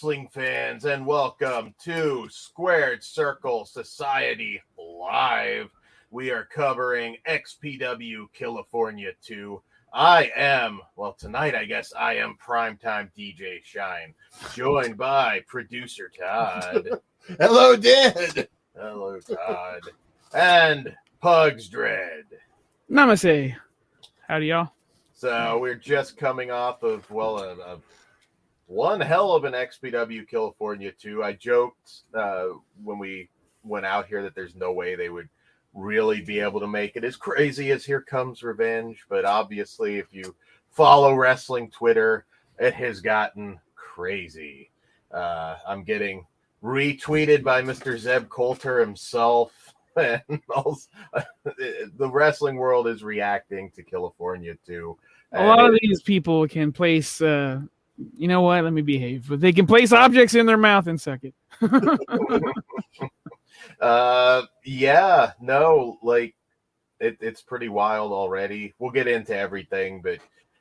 Greetings, wrestling fans, and welcome to Squared Circle Society Live. We are covering XPW Killafornia 2. I am, well, tonight I guess I am primetime DJ Shine, joined by producer Todd. Hello, Dad. Hello, Todd. And Pugs Dread. Namaste. Howdy, y'all. So we're just coming off of, well, a, a one hell of an XPW Killafornia too. I joked uh, when we went out here that there's no way they would really be able to make it as crazy as Here Comes Revenge. But obviously, if you follow wrestling Twitter, it has gotten crazy. Uh, I'm getting retweeted by Mr. Zeb Colter himself. And also, the wrestling world is reacting to Killafornia too. A lot of these people can place, uh, you know what? Let me behave. But they can place objects in their mouth and suck it. uh, yeah, no, like it, it's pretty wild already. We'll get into everything, but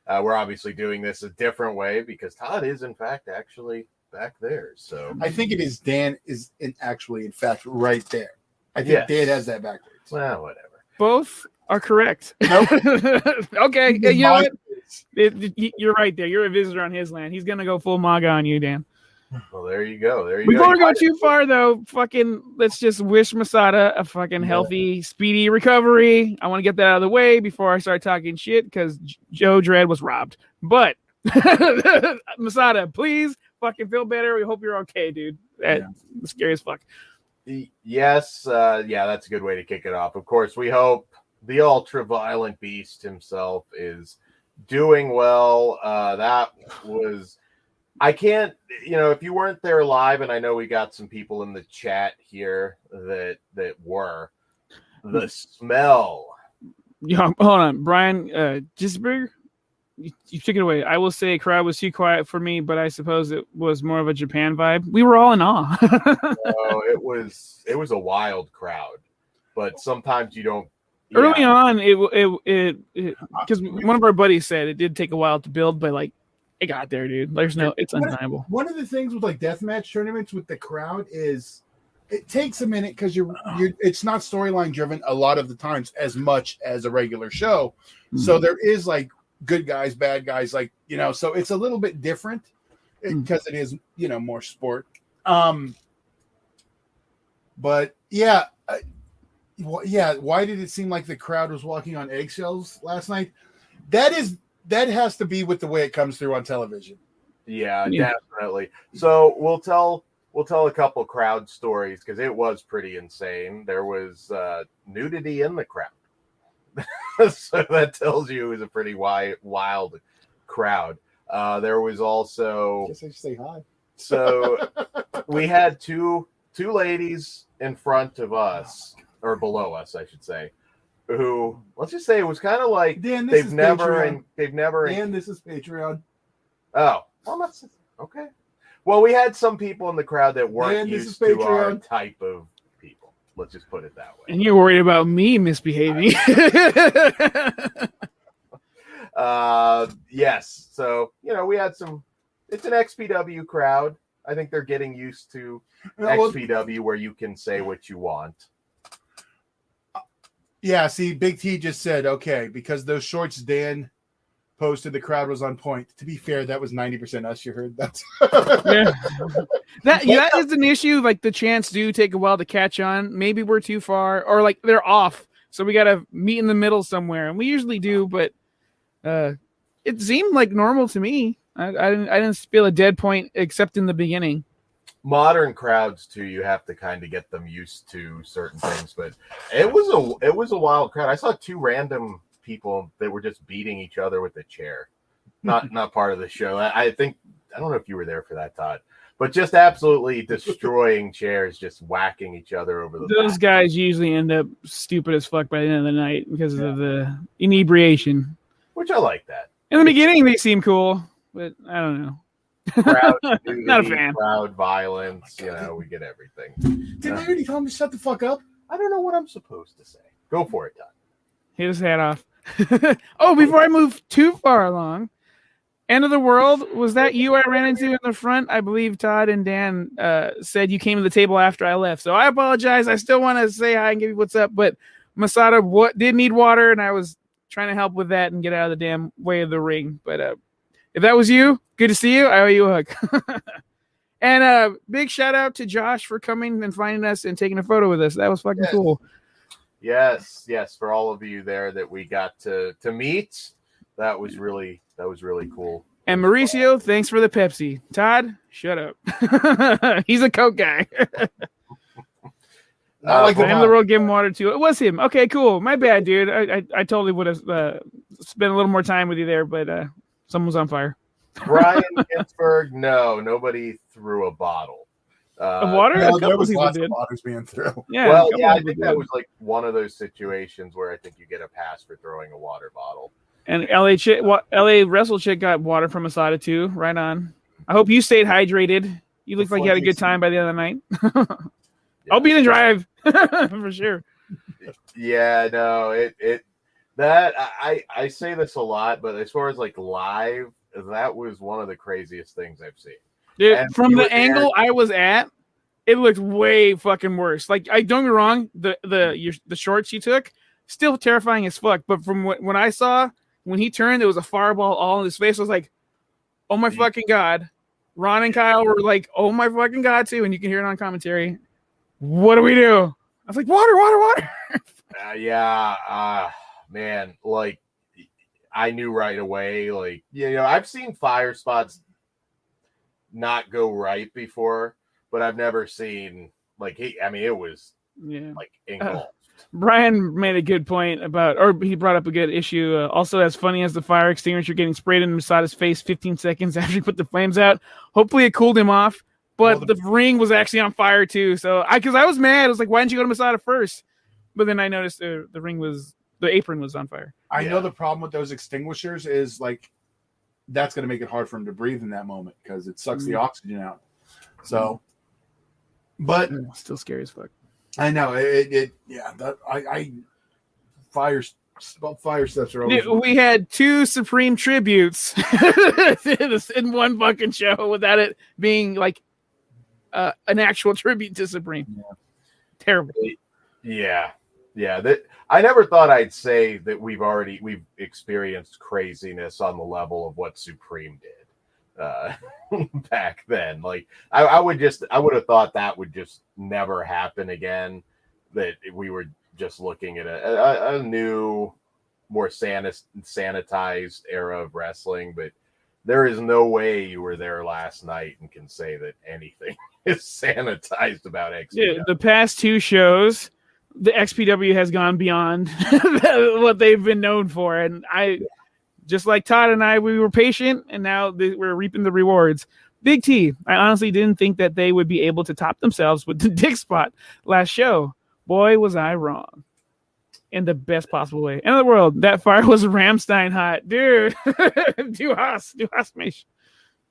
uh, we're obviously doing this a different way because Todd is, in fact, actually back there. So I think it is Dan is in actually, in fact, right there. I think Yes. Dan has that backwards. well, whatever. Both are correct. Nope. okay, you know Mine what? It- it- you're right there. You're a visitor on his land. He's gonna go full MAGA on you, Dan. Well, there you go. There you Before we go. go too far, though, fucking let's just wish Masada a fucking Yeah. healthy, speedy recovery. I want to get that out of the way before I start talking shit because Joe Dredd was robbed. But Masada, please fucking feel better. We hope you're okay, dude. That, Scary as fuck. Yes, uh, yeah, that's a good way to kick it off. Of course, we hope the ultra violent beast himself is doing well. Uh, that was, I can't, you know, if you weren't there live, and I know we got some people in the chat here that that were, the smell. Yeah, hold on, Brian uh, Gisberg. You, you took it away. I will say, crowd was too quiet for me, but I suppose it was more of a Japan vibe. We were all in awe. Oh, it was it was a wild crowd, but sometimes you don't. Early yeah. on, it it it because one of our buddies said it did take a while to build, but like it got there, dude. There's no, it's undeniable. One of the things with like deathmatch tournaments with the crowd is it takes a minute because you're you're it's not storyline driven a lot of the times as much as a regular show. So there is like good guys, bad guys, like you know, so it's a little bit different Mm. because it is you know more sport. Um, but yeah, I, well, yeah. Why did it seem like the crowd was walking on eggshells last night? That is that has to be with the way it comes through on television. Yeah, Yeah. definitely. So we'll tell we'll tell a couple crowd stories because it was pretty insane. There was uh, nudity in the crowd, so that tells you it was a pretty wild, wild crowd. Uh, there was also Guess I should say hi. so we had two two ladies in front of us or below us, I should say, who let's just say it was kind of like Dan, this they've is never Patreon. and they've never and this is Patreon. Oh, well, that's okay. Well, we had some people in the crowd that weren't And this used is to our type of people. Let's just put it that way. And you're worried about me misbehaving. Uh, yes. So you know, we had some. It's an XPW crowd. I think they're getting used to Well, XPW, where you can say what you want. Yeah, see, Big T just said, okay, because those shorts Dan posted, the crowd was on point. To be fair, that was 90% us. You heard that. yeah. That yeah, that is an issue. Like the chants do take a while to catch on. Maybe we're too far, or like they're off. So we gotta meet in the middle somewhere, and we usually do. But uh, it seemed like normal to me. I, I didn't. I didn't feel a dead point except in the beginning. Modern crowds too, you have to kind of get them used to certain things. But it was a it was a wild crowd. I saw two random people that were just beating each other with a chair. Not not part of the show. I, I think I don't know if you were there for that, Todd. But just absolutely destroying chairs, just whacking each other over the. Those back. guys usually end up stupid as fuck by the end of the night because of the inebriation. which I like that. In the beginning, they seem cool, but I don't know. Crowd, Not a fan. Crowd violence, you know, we get everything. Did I already tell him to shut the fuck up? I don't know what I'm supposed to say. Go for it, Todd. Hit his hat off. oh, before I move too far along, End of the world. Was that you I ran into in the front? I believe Todd and Dan uh, said you came to the table after I left. So I apologize. I still want to say hi and give you what's up, but Masada what did need water, and I was trying to help with that and get out of the damn way of the ring. But uh, if that was you, good to see you. I owe you a hug. and uh, big shout out to Josh for coming and finding us and taking a photo with us. That was fucking Yes. cool. Yes, yes, for all of you there that we got to to meet, that was really that was really cool. And Mauricio, thanks for the Pepsi. Todd, shut up. He's a Coke guy. I like Uh, am the world give him water too. It was him. Okay, cool. My bad, dude. I I, I totally would have uh, spent a little more time with you there, but uh, someone was on fire. Brian Pittsburgh, no, nobody threw a bottle. Uh, Of water? A No, there was lots did. of waters being through. Yeah. well, yeah, I people think did. that was like one of those situations where I think you get a pass for throwing a water bottle. And LA chick, wa- LA wrestle chick got water from Masada too. Right on. I hope you stayed hydrated. You looked like you had a good time by the end of the night. I'll be in the drive for sure. Yeah, no, it it that I I say this a lot, but as far as like live, that was one of the craziest things I've seen. Dude, And from the were there- angle I was at, it looked way fucking worse. Like I don't get wrong, the the your, the short she took still terrifying as fuck. But from what when I saw when he turned, there was a fireball all in his face. I was like, oh my fucking god. Ron and Kyle were like, oh my fucking god too, and you can hear it on commentary. What do we do? I was like, water, water, water. Uh, yeah, uh, man, like I knew right away. Like you know, I've seen fire spots not go right before, but I've never seen like he. I mean, it was Yeah. like engulfed. Brian made a good point about, or he brought up a good issue. Uh, also, as funny as the fire extinguisher getting sprayed in Masada's face 15 seconds after he put the flames out. Hopefully, it cooled him off. But Well, the, ring was actually on fire too. So I, because I was mad, I was like, why didn't you go to Masada first? But then I noticed uh, the ring was, the apron was on fire. I know the problem with those extinguishers is like that's going to make it hard for him to breathe in that moment because it sucks the Mm. oxygen out. So, but Still scary as fuck. I know it. it, it yeah, that I, I fire fire steps are always. We had two Supreme tributes in one fucking show without it being like uh, an actual tribute to Supreme. Yeah. Terrible. Yeah, yeah. That I never thought I'd say that we've already we've experienced craziness on the level of what Supreme did uh, back then. Like I, I would just I would have thought that would just never happen again. That we were just looking at a, a, a new, more sanis, sanitized era of wrestling, but. There is no way you were there last night and can say that anything is sanitized about XPW. Dude, the past two shows, the XPW has gone beyond what they've been known for, and I, just like Todd and I, we were patient, and now they, we're reaping the rewards. Big T, I honestly didn't think that they would be able to top themselves with the dick spot last show. Boy, was I wrong. In the best possible way. Of the world. That fire was Rammstein hot. Dude. do us. Do us, mich.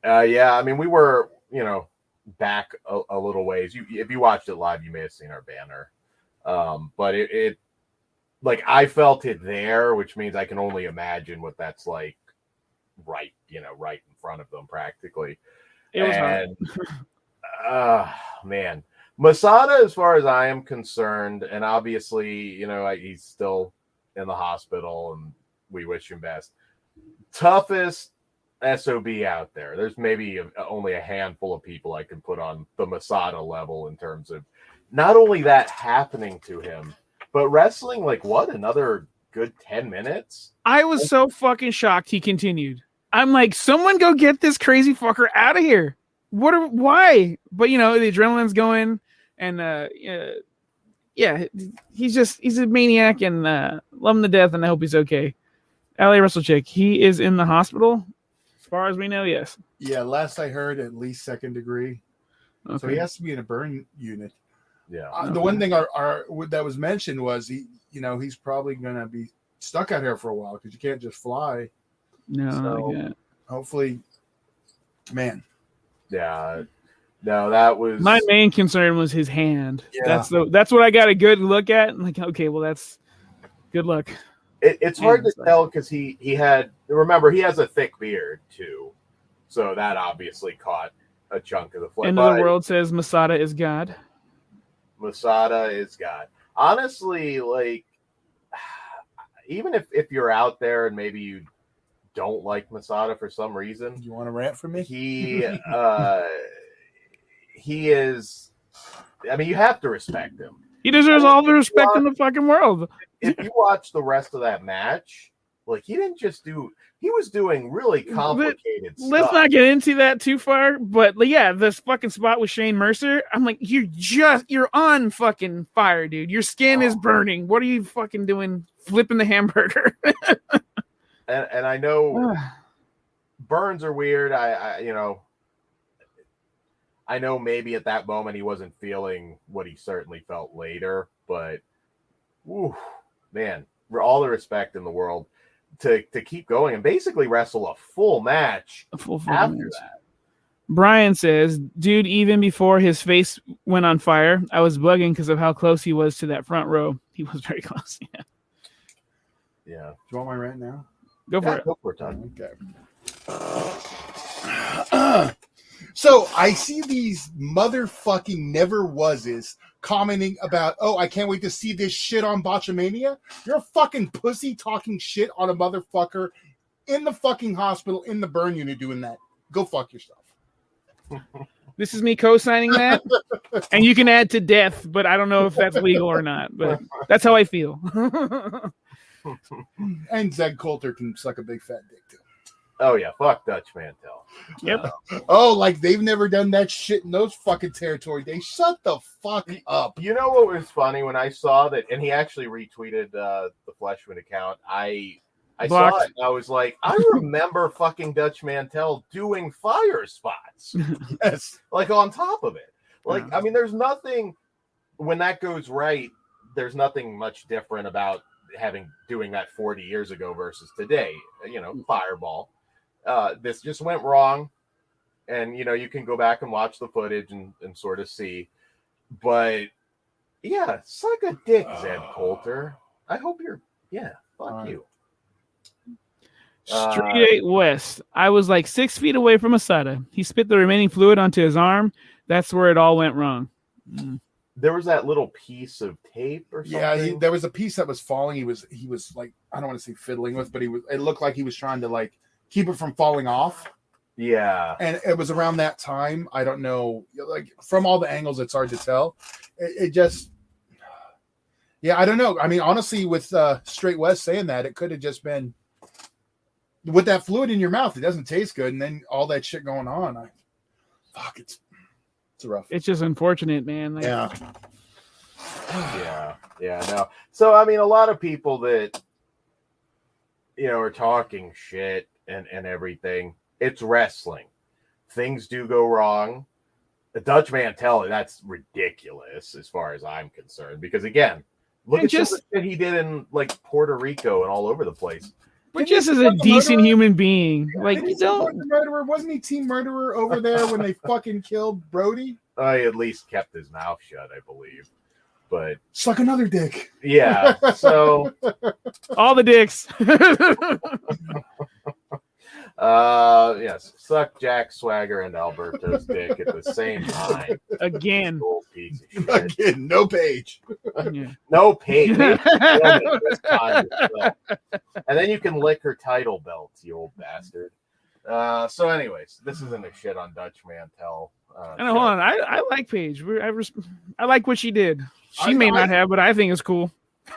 Uh, yeah, I mean, we were, you know, back a, a little ways. You, if you watched it live, you may have seen our banner. Um, but it, it, like, I felt it there, which means I can only imagine what that's like, right, you know, right in front of them, practically. It was and, uh, man, Masada, as far as I am concerned, and obviously, you know, I- he's still in the hospital, and we wish him best. Toughest sob out there. There's maybe a, only a handful of people I can put on the Masada level in terms of not only that happening to him, but wrestling like what another good ten minutes. I was so fucking shocked he continued. I'm like, someone go get this crazy fucker out of here. What are why? But you know, the adrenaline's going and uh, uh yeah, he's just he's a maniac and uh love him to death and I hope he's okay. LA Russell Chick, he is in the hospital. As far as we know, yes. yeah, last I heard, at least second degree. Okay. So he has to be in a burn unit. Yeah, Uh, the one thing our, our that was mentioned was he, you know, he's probably gonna be stuck out here for a while because you can't just fly. no, so- Hopefully, man, yeah. No, that was My main concern was his hand. Yeah. That's the that's what I got a good look at. And like, okay, well that's good luck. It, it's hard to tell because he he had remember he has a thick beard too, so that obviously caught a chunk of the flavor. End of the world says Masada is God. Masada is God. Honestly, like even if if you're out there and maybe you don't like Masada for some reason, You want to rant for me? he uh he is I mean you have to respect him. He deserves all the respect in the fucking world. If you watch the rest of that match, like he didn't just do he was doing really complicated Let's not get into that too far, but yeah, this fucking spot with Shane Mercer. I'm like, you're just you're on fucking fire, dude. Your skin is Oh. burning. What are you fucking doing? Flipping the hamburger. and, and I know burns are weird. I, I you know I know maybe at that moment he wasn't feeling what he certainly felt later, but whew, man, all the respect in the world to to keep going and basically wrestle a full match A full full after match. that. Brian says, dude, even before his face went on fire, I was bugging because of how close he was to that front row. He was very close. Yeah. Yeah. Do you want my rant now? Go for Yeah, it. go for it, Todd. Okay. so I see these motherfucking never wases commenting about, oh, I can't wait to see this shit on Botchamania. You're a fucking pussy talking shit on a motherfucker in the fucking hospital in the burn unit doing that. Go fuck yourself. This is me co-signing that, and you can add to death, but I don't know if that's legal or not. But that's how I feel. And Zed Colter can suck a big fat dick too. Oh yeah, fuck Dutch Mantell. yep. Oh, like they've never done that shit in those fucking territory. They shut the fuck up. You know what was funny when I saw that, and he actually retweeted uh, the Fleshman account. I I saw it. And I was like, I remember fucking Dutch Mantell doing fire spots, Yes. like on top of it. Like, Yeah. I mean, there's nothing when that goes right. There's nothing much different about having doing that 40 years ago versus today. You know, Fireball. Uh, this just went wrong, and you know you can go back and watch the footage and, and sort of see. But yeah, suck a dick, Zed Colter. I hope you're yeah. Fuck Alright. you. Uh, Street Eight West. I was like six feet away from Masada. He spit the remaining fluid onto his arm. That's where it all went wrong. Mm. There was that little piece of tape or something. Yeah, he, there was a piece that was falling. He was he was like I don't want to say fiddling with, but he was. It looked like he was trying to like keep it from falling off. yeah. And it was around that time. I don't know, like from all the angles, it's hard to tell. It, it just, yeah, I don't know. I mean, honestly, with uh, Straight West saying that, it could have just been with that fluid in your mouth. It doesn't taste good, and then all that shit going on. I, fuck, it's it's rough. It's just unfortunate, man. Like, yeah. yeah yeah no so i mean a lot of people that you know are talking shit and and everything it's wrestling things do go wrong the dutch mantell that's ridiculous as far as i'm concerned because again look And at just just- the shit he did in like puerto rico and all over the place But Didn't just as a decent murderer? human being, like Didn't you he don't. murderer? Wasn't he team murderer over there when they fucking killed Brody? i at least kept his mouth shut i believe but Suck another dick. yeah so All the dicks. uh yes suck jack swagger and alberto's dick at the same time Again. Old piece of shit. Again, no page. Yeah. No pain. Maybe film it this time yourself. and then you can lick her title belt, you old bastard. Uh, so, anyways, this isn't a shit on Dutch Mantell. Uh, And hold on, I, I like Paige. I, res- I like what she did. She I- may I- not have, but I think it's cool.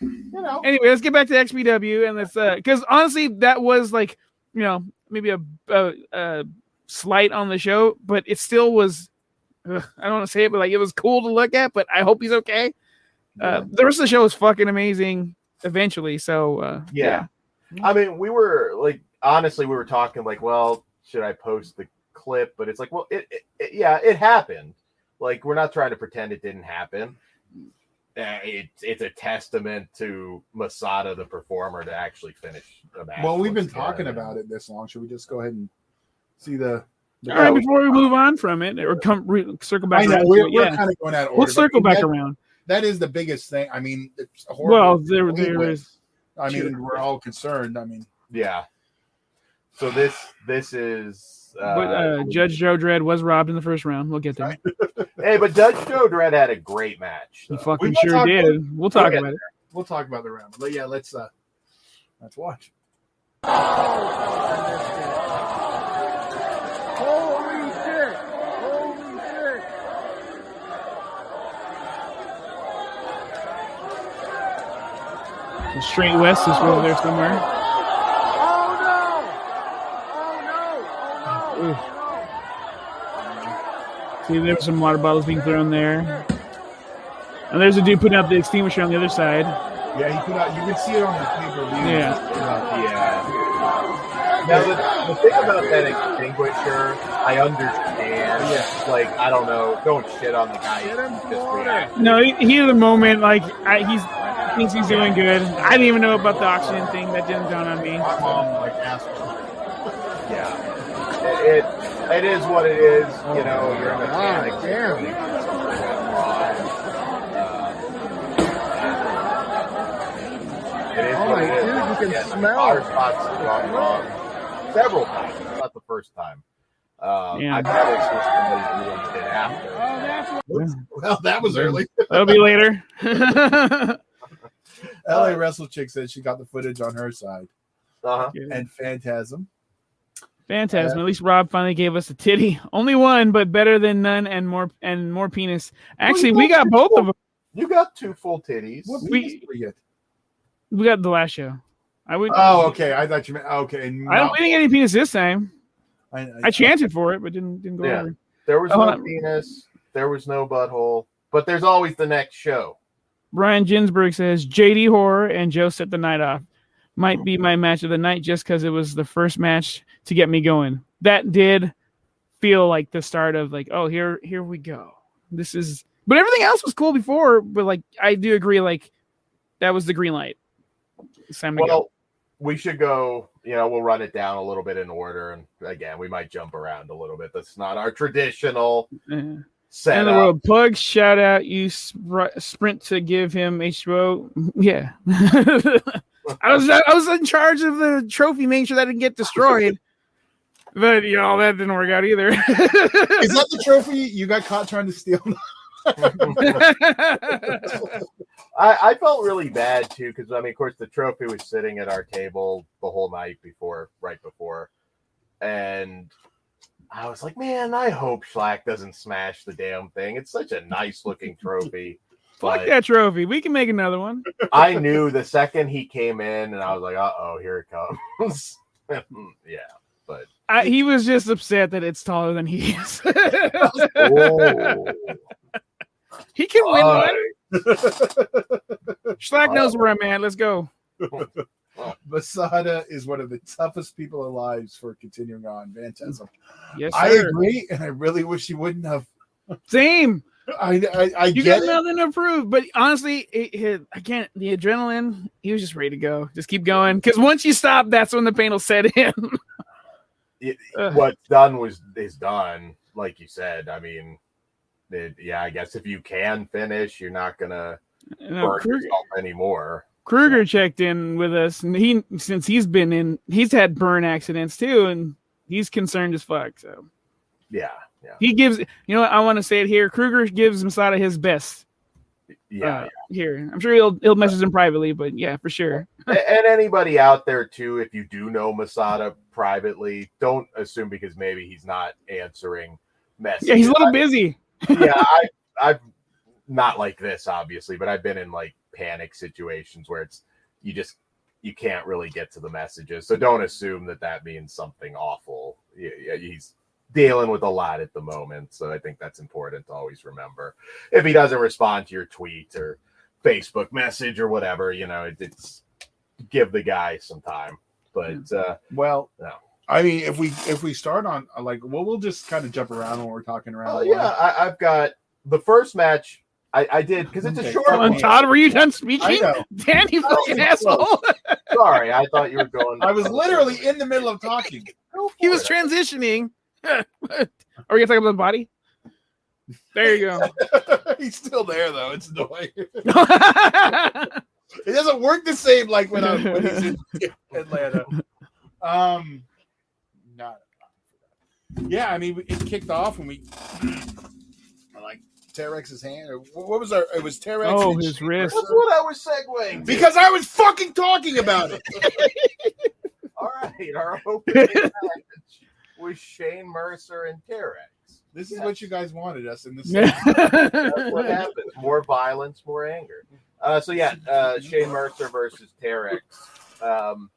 You know. anyway, let's get back to XPW and let's uh because honestly, that was like you know maybe a, a, a slight on the show, but it still was. ugh, I don't want to say it, but like it was cool to look at. But I hope he's okay. Uh, the rest of the show is fucking amazing. Eventually, so uh, Yeah. I mean, we were like, honestly, we were talking like, well, should I post the clip? But it's like, well, it, it, it- yeah, it happened. Like, we're not trying to pretend it didn't happen. Uh, it's it's a testament to Masada, the performer, to actually finish a match. Well, we've been talking about it this long. Should we just go ahead and see the? the All right, before we move on from it or come re- circle back I know around, we're, we're yeah. kind of going out of order. we'll circle back had- around. that is the biggest thing. I mean, it's horrible. Well, there to lead there with. is. I mean, we're all concerned. I mean, Yeah. So this this is uh, But uh, Judge Joe Dredd was robbed in the first round. We'll get there. hey, but Judge Joe Dredd had a great match. He fucking We sure talk did. We'll talk Okay. about it. we'll talk about the round. But yeah, let's uh, let's watch. Holy shit! Holy shit! The Straight West is over there somewhere. Oh no! Oh no! Oh no! Ooh. See, there's some water bottles being thrown there. And there's a dude putting out the extinguisher on the other side. Yeah, he put out. You can see it on the pay per view. Yeah. Yeah. Now the, the thing about that extinguisher, I understand. Yeah. Like I don't know, don't shit on the guy. Get him who some just No, he, he at the moment, like I, he's thinks he's doing good. I didn't even know about the oxygen thing. That didn't dawn on me. My mom like asked. me. Yeah. It, it it is what it is. You know, you're a God mechanic. damn. Something went wrong. Uh, it is Oh, what it is. dude, you can Yeah, the smell Power it. spots have gone wrong several times. Not the first time. Um, Yeah. I've never seen somebody doing it after. Well, that was early. That'll be later. LA Wrestle Chick said she got the footage on her side, Uh-huh. and Phantasm. Phantasm. At least Rob finally gave us a titty. Only one, but better than none and more and more penis. Actually, we got both of them. You got two full titties. What We- we get? We got the last show. I would. Oh, okay. I thought you meant okay. I don't. no. We didn't get any penis this time. I, I, I chanted for it, but didn't didn't go Yeah. over. There was Oh, no penis. There was no butthole. But there's always the next show. Brian Ginsburg says JD Horror and Joe set the night off. Might be my match of the night just because it was the first match to get me going. That did feel like the start of like, oh, here here we go. This is but everything else was cool before, but like I do agree, like that was the green light. It's time to go. Well, we should go. You know, we'll run it down a little bit in order, and again, we might jump around a little bit. That's not our traditional Uh, And the world Pug, shout out you spr- sprint to give him H2O. Yeah. I was I was in charge of the trophy, making sure that didn't get destroyed. But you know, that didn't work out either. Is that the trophy you got caught trying to steal? I, I felt really bad too because I mean, of course, the trophy was sitting at our table the whole night before, right before, and I was like, man, I hope Shlak doesn't smash the damn thing. It's such a nice looking trophy. Fuck But that trophy. We can make another one. I knew the second he came in, and I was like, uh oh, here it comes. yeah, but I, he was just upset that it's taller than he is. oh, he can win Uh, one. Shlak knows where I'm at. Let's go. Masada is one of the toughest people alive for continuing on Phantasm. Yes, I agree, and I really wish he wouldn't have. Same. I I, I You get got it. nothing to prove, but honestly, it, it, again, the adrenaline, he was just ready to go. Just keep going. Because once you stop, that's when the pain will set in. it- what's done was is done. Like you said, I mean, it, yeah, I guess if you can finish, you're not gonna know, burn Kruger, yourself anymore. Kruger checked in with us, and he since he's been in, he's had burn accidents too, and he's concerned as fuck. So Yeah, yeah, he gives, you know, what, I want to say it here. Kruger gives Masada his best. Yeah. uh, here. I'm sure he'll he'll message him privately, but yeah, for sure. And anybody out there too, if you do know Masada privately, don't assume because maybe he's not answering messages. Yeah, he's a little I- busy. yeah, I, I've not like this obviously, but I've been in like panic situations where it's you just you can't really get to the messages. So don't assume that that means something awful. Yeah, yeah, he's dealing with a lot at the moment, so I think that's important to always remember. If he doesn't respond to your tweet or Facebook message or whatever, you know, it, it's give the guy some time. But uh, Well, No. I mean, if we if we start on uh, like, well, we'll just kind of jump around when we're talking around. oh yeah. I, I've got the first match. I, I did because it's a short Come on, one. Todd, were you done speaking? Danny, fucking asshole. Sorry, I thought you were going. I was literally in the middle of talking. Go he was it. transitioning. Are we gonna talk about the body? There you go. He's still there though. It's annoying. It doesn't work the same like when, I, when he's in Atlanta. Um, not. Yeah, I mean, it kicked off and we like Terex's hand. Or what was our? It was Terex. Oh, and his Shane wrist. That's what I was segueing. Because I was fucking talking about it. all right, our opening match was Shane Mercer and Terex. This is what you guys wanted us in this. That's what happens. More violence, more anger. Uh, so yeah, uh, Shane Mercer versus Terex, um,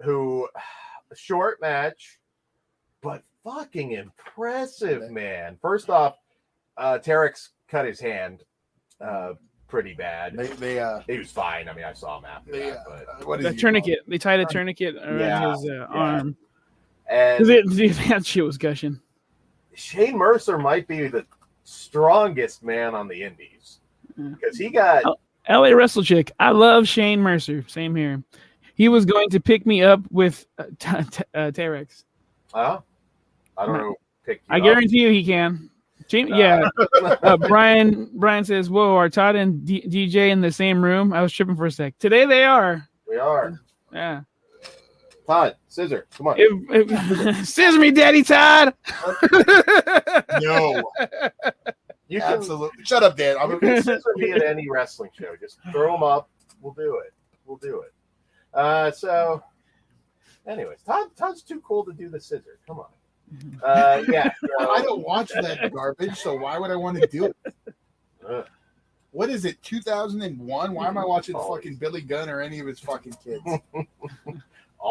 who short match, but fucking impressive, man. First off, uh, Terex cut his hand uh, pretty bad. They, they, uh, He was fine. I mean, I saw him after they, that, uh, but what is the he tourniquet. They tied a tourniquet around Yeah, his uh, yeah. arm. And that shit was gushing. Shane Mercer might be the strongest man on the Indies because he got. LA Wrestle Chick. I love Shane Mercer. Same here. He was going to pick me up with uh, t- t- uh, Terex. uh, I don't know. Pick you I up. guarantee you he can. Jamie, Nah. yeah. Uh, Brian Brian says, "Whoa, are Todd and D- DJ in the same room?" I was tripping for a sec. Today they are. we are. Yeah. Todd, scissor, come on. If, if, scissor me, Daddy Todd. No, you can absolutely. Shut up, Dan. I'm, can scissor me at any wrestling show. Just throw them up. We'll do it. We'll do it. Uh, so, anyways, Todd, Todd's too cool to do the scissor. Come on. Uh, yeah. so- I don't watch that garbage, so why would I want to do it? Ugh. What is it? 2001? Why am I watching fucking Billy Gunn or any of his fucking kids?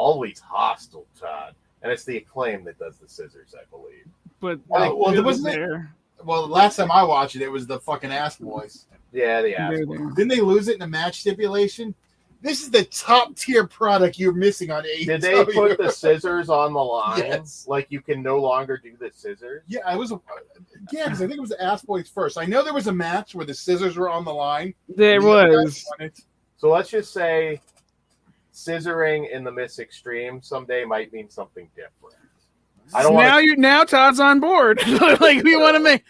Always hostile, Todd. And it's the acclaim that does the scissors, I believe. but Oh, well, it there was wasn't it- Well, last time I watched it, it was the fucking ass boys. Yeah, the ass. They're. Didn't they lose it in a match stipulation? This is the top tier product you're missing on AEW. Did they put the scissors on the line? Yes. Like you can no longer do the scissors? Yeah, I was yeah, because I think it was the ass boys first. I know there was a match where the scissors were on the line. There The was. So let's just say scissoring in the Miss Xtreme someday might mean something different. I don't now you're now Todd's on board. like we want to make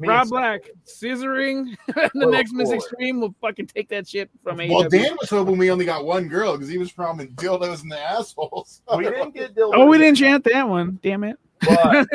to Rob Black scissoring the Little next Miss. Xtreme will fucking take that shit from AEW. Well, Dan was hoping we only got one girl because he was promising dildos in the assholes. We didn't get Dylan. oh, we didn't chant that one. Damn it. But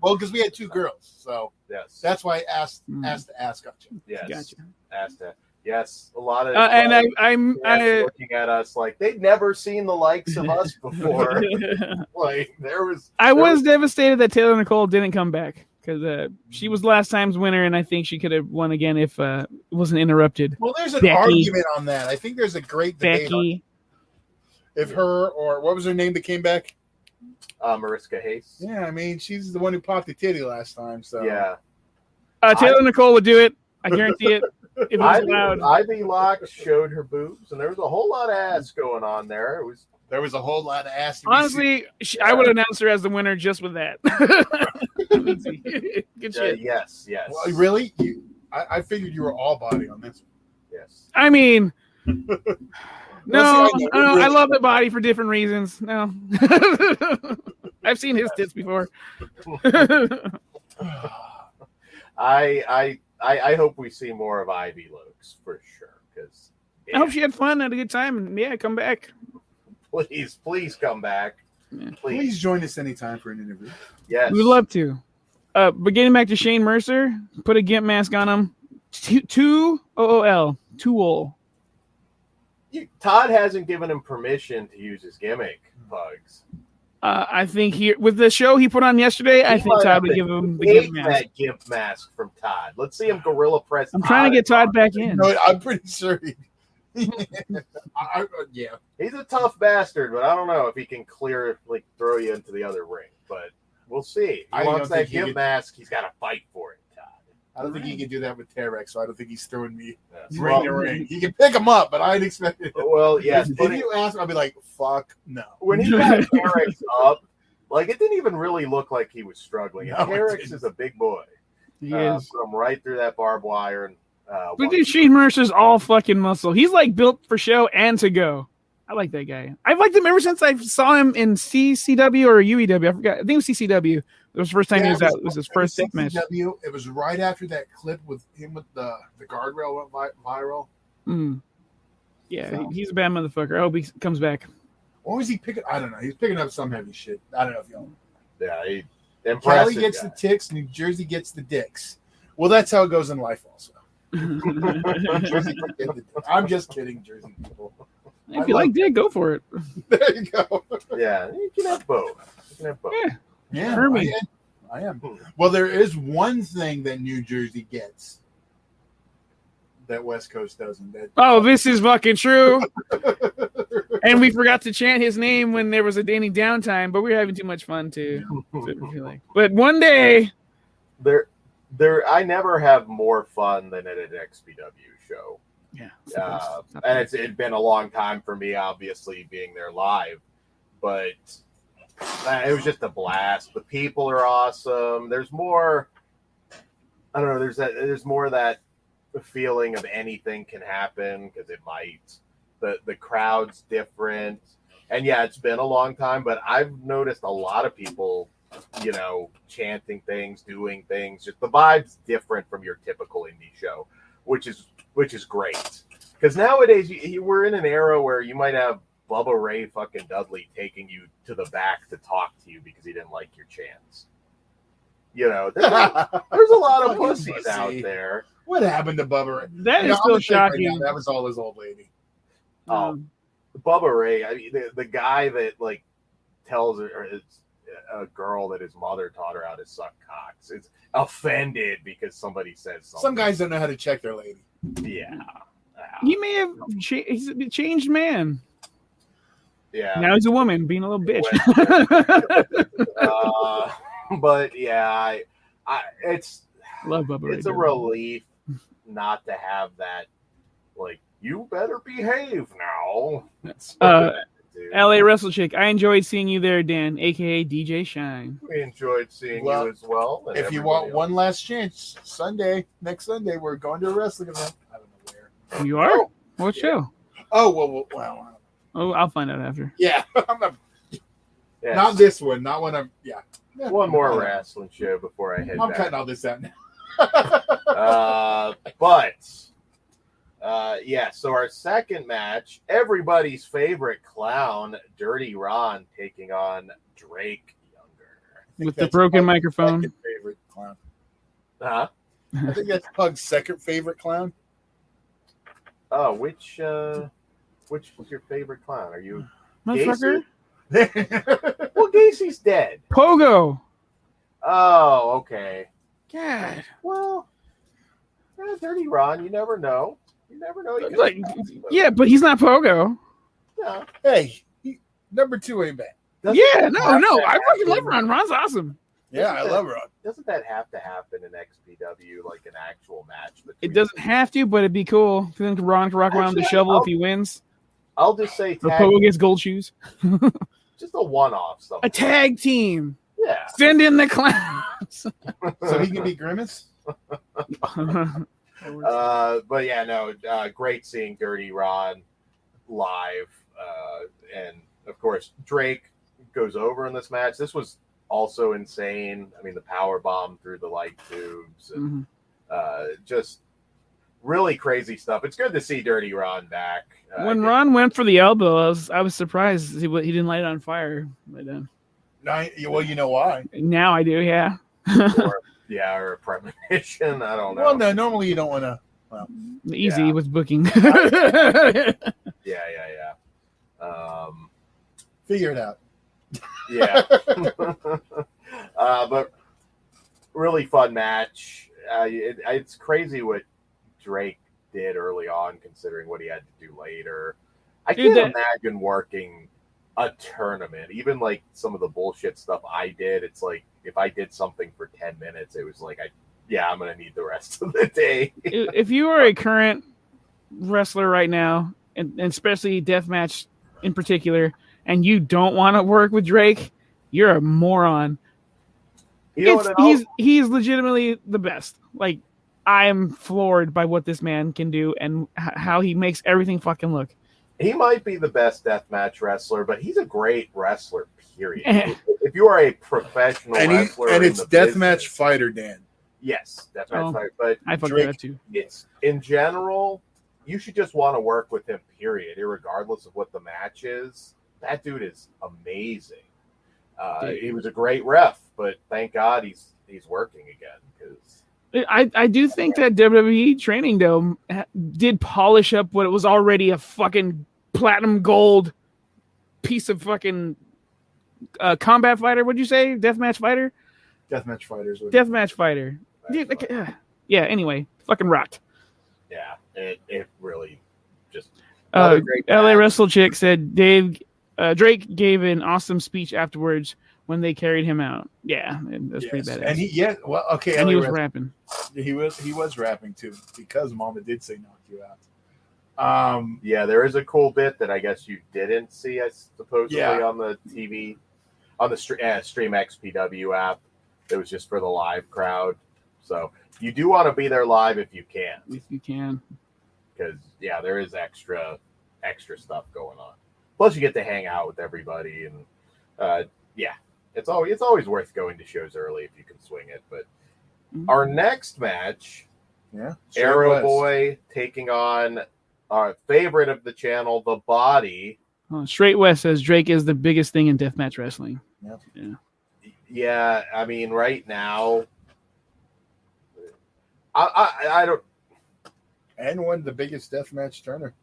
well, because we had two girls, so yes, that's why I asked Hmm. asked to ask got you. yes, gotcha. asked that. Yes, a lot of Uh, and I, I'm I, looking at us like they'd never seen the likes of us before. like there was, I there was devastated that Taylor Nicole didn't come back because uh, she was last time's winner, and I think she could have won again if uh, it wasn't interrupted. Well, there's an Becky. argument on that. I think there's a great debate on Becky, if her or what was her name that came back. uh, Mariska Hayes. Yeah, I mean she's the one who popped the titty last time. So yeah. uh, Taylor Nicole would do it. I guarantee it. If it was Ivy, allowed. Ivy Locke showed her boobs, and there was a whole lot of ass going on there. It was there was a whole lot of ass. to be seen. Honestly, sh I would announce her as the winner just with that. Good uh, shit. yes, yes, Well, really, you, I, I figured you were all body on this. yes. I mean, no, Well, see, I know. no, I love the body for different reasons. No, I've seen his tits before. I, I, I, I hope we see more of Ivy Lokes for sure. Because I hope she had fun, had a good time, and yeah, come back. please, please come back. Yeah. Please, Please join us anytime for an interview. yes. We would love to. Uh, but getting back to Shane Mercer, put a gimp mask on him. Two, two O O L, Tool. You- Todd hasn't given him permission to use his gimmick, Bugs. Uh, I think he with the show he put on yesterday. I think Todd would to give him the Take gimp mask. that gimp mask from Todd. Let's see him gorilla press. I'm trying to get Todd back in. No, I'm pretty sure. He, I, I, yeah, He's a tough bastard, but I don't know if he can clear like throw you into the other ring. But we'll see. He I wants that think he gimp could- mask. He's got to fight for it, Todd. I don't think he can do that with Terex, so I don't think he's throwing me Yes. ring to ring. He can pick him up, but I'd expect it. Well, yes. if, but if you ask, I'll be like, "Fuck no." when he got Terex up, like it didn't even really look like he was struggling. No, it Terex is a big boy. He Uh, is. put him right through that barbed wire and. Uh, But won. dude, Shane Mercer's all fucking muscle. He's like built for show and to go. I like that guy. I've liked him ever since I saw him in CCW or UEW. I forgot. I think it was CCW. It was the first time he was it out. It was his first it death match. CCW. It was right after that clip with him with the the guardrail went viral. Mm. Yeah, So- he's a bad motherfucker. I hope he comes back. What was he picking? I don't know. He's picking up some heavy shit. I don't know if y'all. Yeah, he Cali impressive. gets guy. the ticks, New Jersey gets the dicks. Well, that's how it goes in life, also. Jersey can get the- I'm just kidding, Jersey people. If you like Dick, go for it. There you go. yeah, you can have both. You can have both. Yeah. Yeah, Hermie. I am. I am. Hmm. Well, there is one thing that New Jersey gets that West Coast doesn't. That Oh, this is fucking true. and we forgot to chant his name when there was a Danny downtime, but we were having too much fun too. So I feel like- But one day, There, there. I never have more fun than at an XPW show. Yeah, uh, and it's it'd been a long time for me, obviously being there live, but uh, it was just a blast. The people are awesome. There's more. I don't know. There's that. There's more of that feeling of anything can happen because it might. The the crowd's different, and yeah, it's been a long time, but I've noticed a lot of people, you know, chanting things, doing things. Just the vibe's different from your typical indie show, which is which is great. Because nowadays you, you, we're in an era where you might have Bubba Ray fucking Dudley taking you to the back to talk to you because he didn't like your chants. You know, there's a, there's a lot of pussies pussy. out there. what happened to Bubba? that You is I'm still gonna right shocking. now, that was all his old lady. Oh. Um, Bubba Ray, I mean, the, the guy that like tells her or it's a girl that his mother taught her how to suck cocks. It's offended because somebody says something. Some guys don't know how to check their lady. Yeah, he may have cha- he's a changed man. yeah. Now he's a woman, being a little bitch. uh, but yeah, I, I, it's Love Bubba Ray it's a Dudley. relief not to have that. Like, you better behave now. Uh, we have to do. LA Wrestle Chick. I enjoyed seeing you there, Dan, aka DJ Shine. We enjoyed seeing Well, you as well. If you want else. one last chance, Sunday, next Sunday, we're going to a wrestling event. I don't know where. You are? What show? Oh well, well, well Oh, I'll find out after. yeah. I'm not, Yes. not this one. Not when I'm. Yeah. Yeah. one more wrestling show before I head I'm back. cutting all this out now. Uh, but uh, yeah, so our second match, everybody's favorite clown, Dirty Ron, taking on Drake Younger. With the broken microphone. Favorite clown. Huh? I think that's Pug's second favorite clown. Oh, which uh, which was your favorite clown? Are you? Motherfucker. Well, Gacy's dead. Pogo. Oh, okay. God. Well, eh, Dirty Ron, you never know. You never know. You could- Like, yeah, but he's not Pogo. Yeah. hey, he, number two ain't bad. Doesn't Yeah, no, no. I fucking love Ron. Ron's awesome. Yeah, I love Ron. Doesn't that have to happen in XPW, like an actual match? It doesn't have to, but it'd be cool. Then Ron can rock around the shovel I'll- if he wins. I'll just say Or tag, Pogo gets gold shoes. just a one-off. Something. A tag team. Yeah. Send in the clowns. So he can be Grimace. Uh, but yeah, no, uh, great seeing Dirty Ron live, uh, and of course Drake goes over in this match. This was also insane. I mean, the power bomb through the light tubes, and Mhm. uh, just really crazy stuff. It's good to see Dirty Ron back. Uh, when I Ron went for the elbow, I was I was surprised he, he didn't light it on fire. But uh, No, well, you know why. now I do, yeah. didn't- or, yeah, or a premonition. I don't know. Well, no, normally you don't want to. Easy Yeah. with booking. Yeah, yeah, yeah. Um, Figure it out. yeah. uh, but really fun match. Uh, it, it's crazy what Drake did early on, considering what he had to do later. I Dude, can't that- imagine working a tournament, even like some of the bullshit stuff I did. It's like if I did something for ten minutes, it was like I, yeah, I'm gonna need the rest of the day. if you are a current wrestler right now, and, and especially deathmatch in particular, and you don't want to work with Drake, you're a moron. You know It's, what? and he's he's legitimately the best. Like I am floored by what this man can do and h- how he makes everything fucking look. He might be the best deathmatch wrestler, but he's a great wrestler. Period. if you are a professional and, he, wrestler, and it's the deathmatch fighter Dan. Yes, deathmatch Oh. fighter. But I fuck Drake- with that too. it's in general, you should just want to work with him. Period, regardless of what the match is. That dude is amazing. Uh, Dude. he was a great ref, but thank God he's he's working again because I, I do think that WWE training though did polish up what it was already a fucking platinum gold piece of fucking uh, combat fighter. What'd you say? Deathmatch fighter? Deathmatch fighters. Would, Deathmatch fighter. Dude, like, uh, yeah. Anyway, fucking rocked. yeah, it it really just Uh, LA. Wrestle Chick said Dave uh, Drake gave an awesome speech afterwards when they carried him out. Yeah, and that's pretty Yes. badass. And he yeah, well okay, And he was Wrestling- rapping. he was he was rapping too because Mama did say knock you out. Um Yeah, there is a cool bit that I guess you didn't see, I supposedly Yeah. on the TV, on the Stream, uh, Stream XPW app. It was just for the live crowd. So you do want to be there live if you can, If you can. because yeah, there is extra extra stuff going on. Plus, you get to hang out with everybody, and uh, yeah, it's always it's always worth going to shows early if you can swing it. But Mhm. our next match yeah. Arrow Boy taking on our favorite of the channel, The Body. Oh, Straight West says Drake is the biggest thing in deathmatch wrestling. Yeah, Yeah, I mean, right now, I I, I don't and won the biggest deathmatch Turner.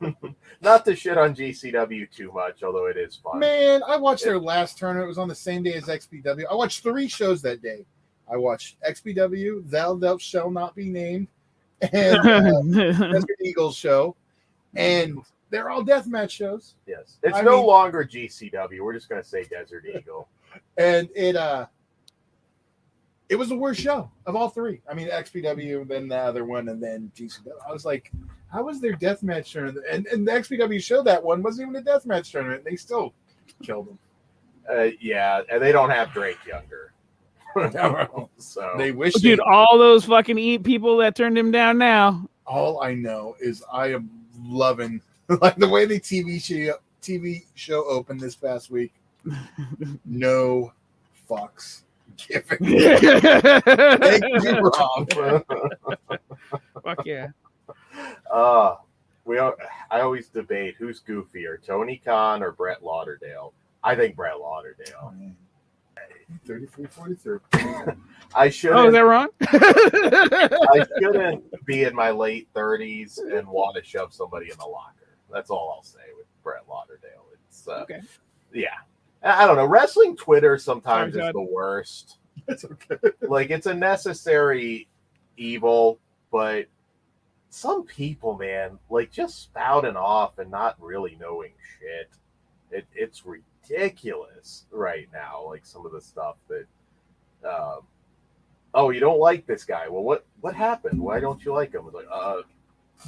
not to shit on GCW too much, although it is fun. Man, I watched their last tournament. It was on the same day as XPW. I watched three shows that day. I watched XPW, Thou Thou Shall Not Be Named, and uh, Desert Eagles show, and they're all deathmatch shows. Yes, it's I no mean- longer GCW. We're just gonna say Desert Eagle. and it uh it was the worst show of all three. I mean, XPW, then the other one, and then GCW. I was like, how was their deathmatch tournament? And, and the XPW show that one wasn't even a deathmatch tournament. They still killed them. Uh, yeah, and they don't have Drake Younger, so they wish Dude, they, all those fucking eat people that turned him down now. all I know is I am loving like the way the TV show TV show opened this past week. No fucks given. Thank you, Rob. Fuck yeah. Uh we al- I always debate who's goofier, Tony Khan or Brett Lauderdale. I think Brett Lauderdale. 33 43. I shouldn't Oh, is that wrong? I shouldn't be in my late thirties and want to shove somebody in the locker. That's all I'll say with Brett Lauderdale. It's uh, Okay. yeah. I don't know. Wrestling Twitter sometimes Sorry, is Todd. the worst. It's okay. like it's a necessary evil, but some people, man, like just spouting off and not really knowing shit. It, it's ridiculous right now. Like some of the stuff that, um, oh, you don't like this guy. Well, what what happened? Why don't you like him? It's like, uh,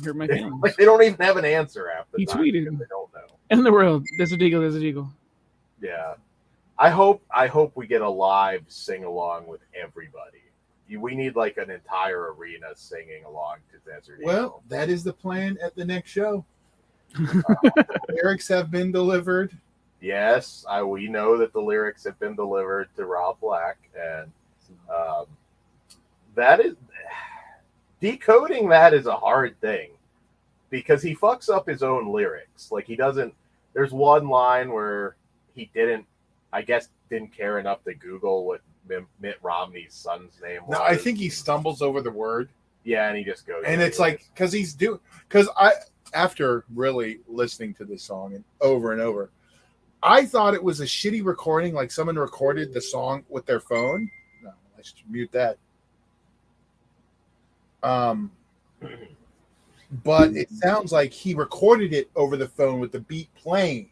Hurt my they, feelings. like they don't even have an answer half the He time tweeted. They don't know. In the world, there's a eagle, there's a eagle. Yeah. I hope I hope we get a live sing along with everybody. We need like an entire arena singing along to Desert Well, Eagle. that is the plan at the next show. Lyrics have been delivered. Yes, I we know that the lyrics have been delivered to Rob Black, and um, that is decoding that is a hard thing because he fucks up his own lyrics. Like he doesn't. There's one line where he didn't, I guess, didn't care enough to Google what Mitt Mitt Romney's son's name was. No, I think he stumbles over the word, Yeah, and he just goes. and it's like because he's doing because I after really listening to this song and over and over, I thought it was a shitty recording, like someone recorded the song with their phone. No, let's mute that. Um, but it sounds like he recorded it over the phone with the beat playing.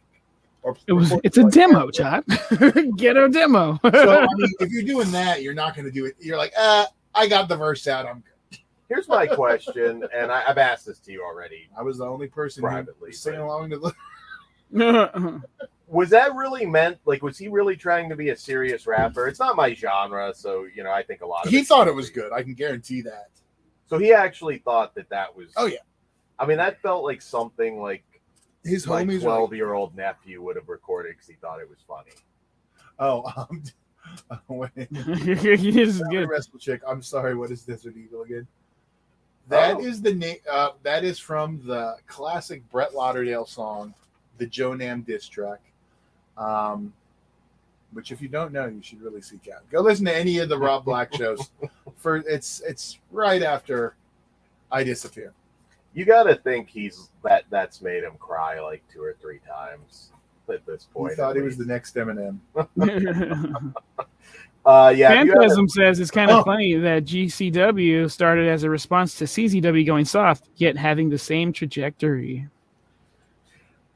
Or It was it's a like demo, that. Chad. Get a demo. So I mean, if you're doing that, you're not going to do it. You're like, ah, I got the verse out. I'm. Here's my question, and I, I've asked this to you already. I was the only person Privately, who was singing along to the. was that really meant like was he really trying to be a serious rapper it's not my genre so you know i think a lot of He thought it was silly. good. I can guarantee that. so he actually thought that that was Oh, yeah. i mean that felt like something like his my homies 12 year old nephew would have recorded because he thought it was funny. oh, um, wait. this is That good. wrestle chick. I'm sorry. What is Desert Eagle again? That Oh. is the name. Uh, that is from the classic Brett Lauderdale song, the Joe Nam diss track. Um, which, if you don't know, you should really seek out. Go listen to any of the Rob Black shows. For it's it's right after I disappear. You got to think he's that that's made him cry like two or three times at this He point. thought at he was the next Eminem. Uh, yeah, you gotta- Phantasm says it's kind of Oh. funny that GCW started as a response to CZW going soft, yet having the same trajectory.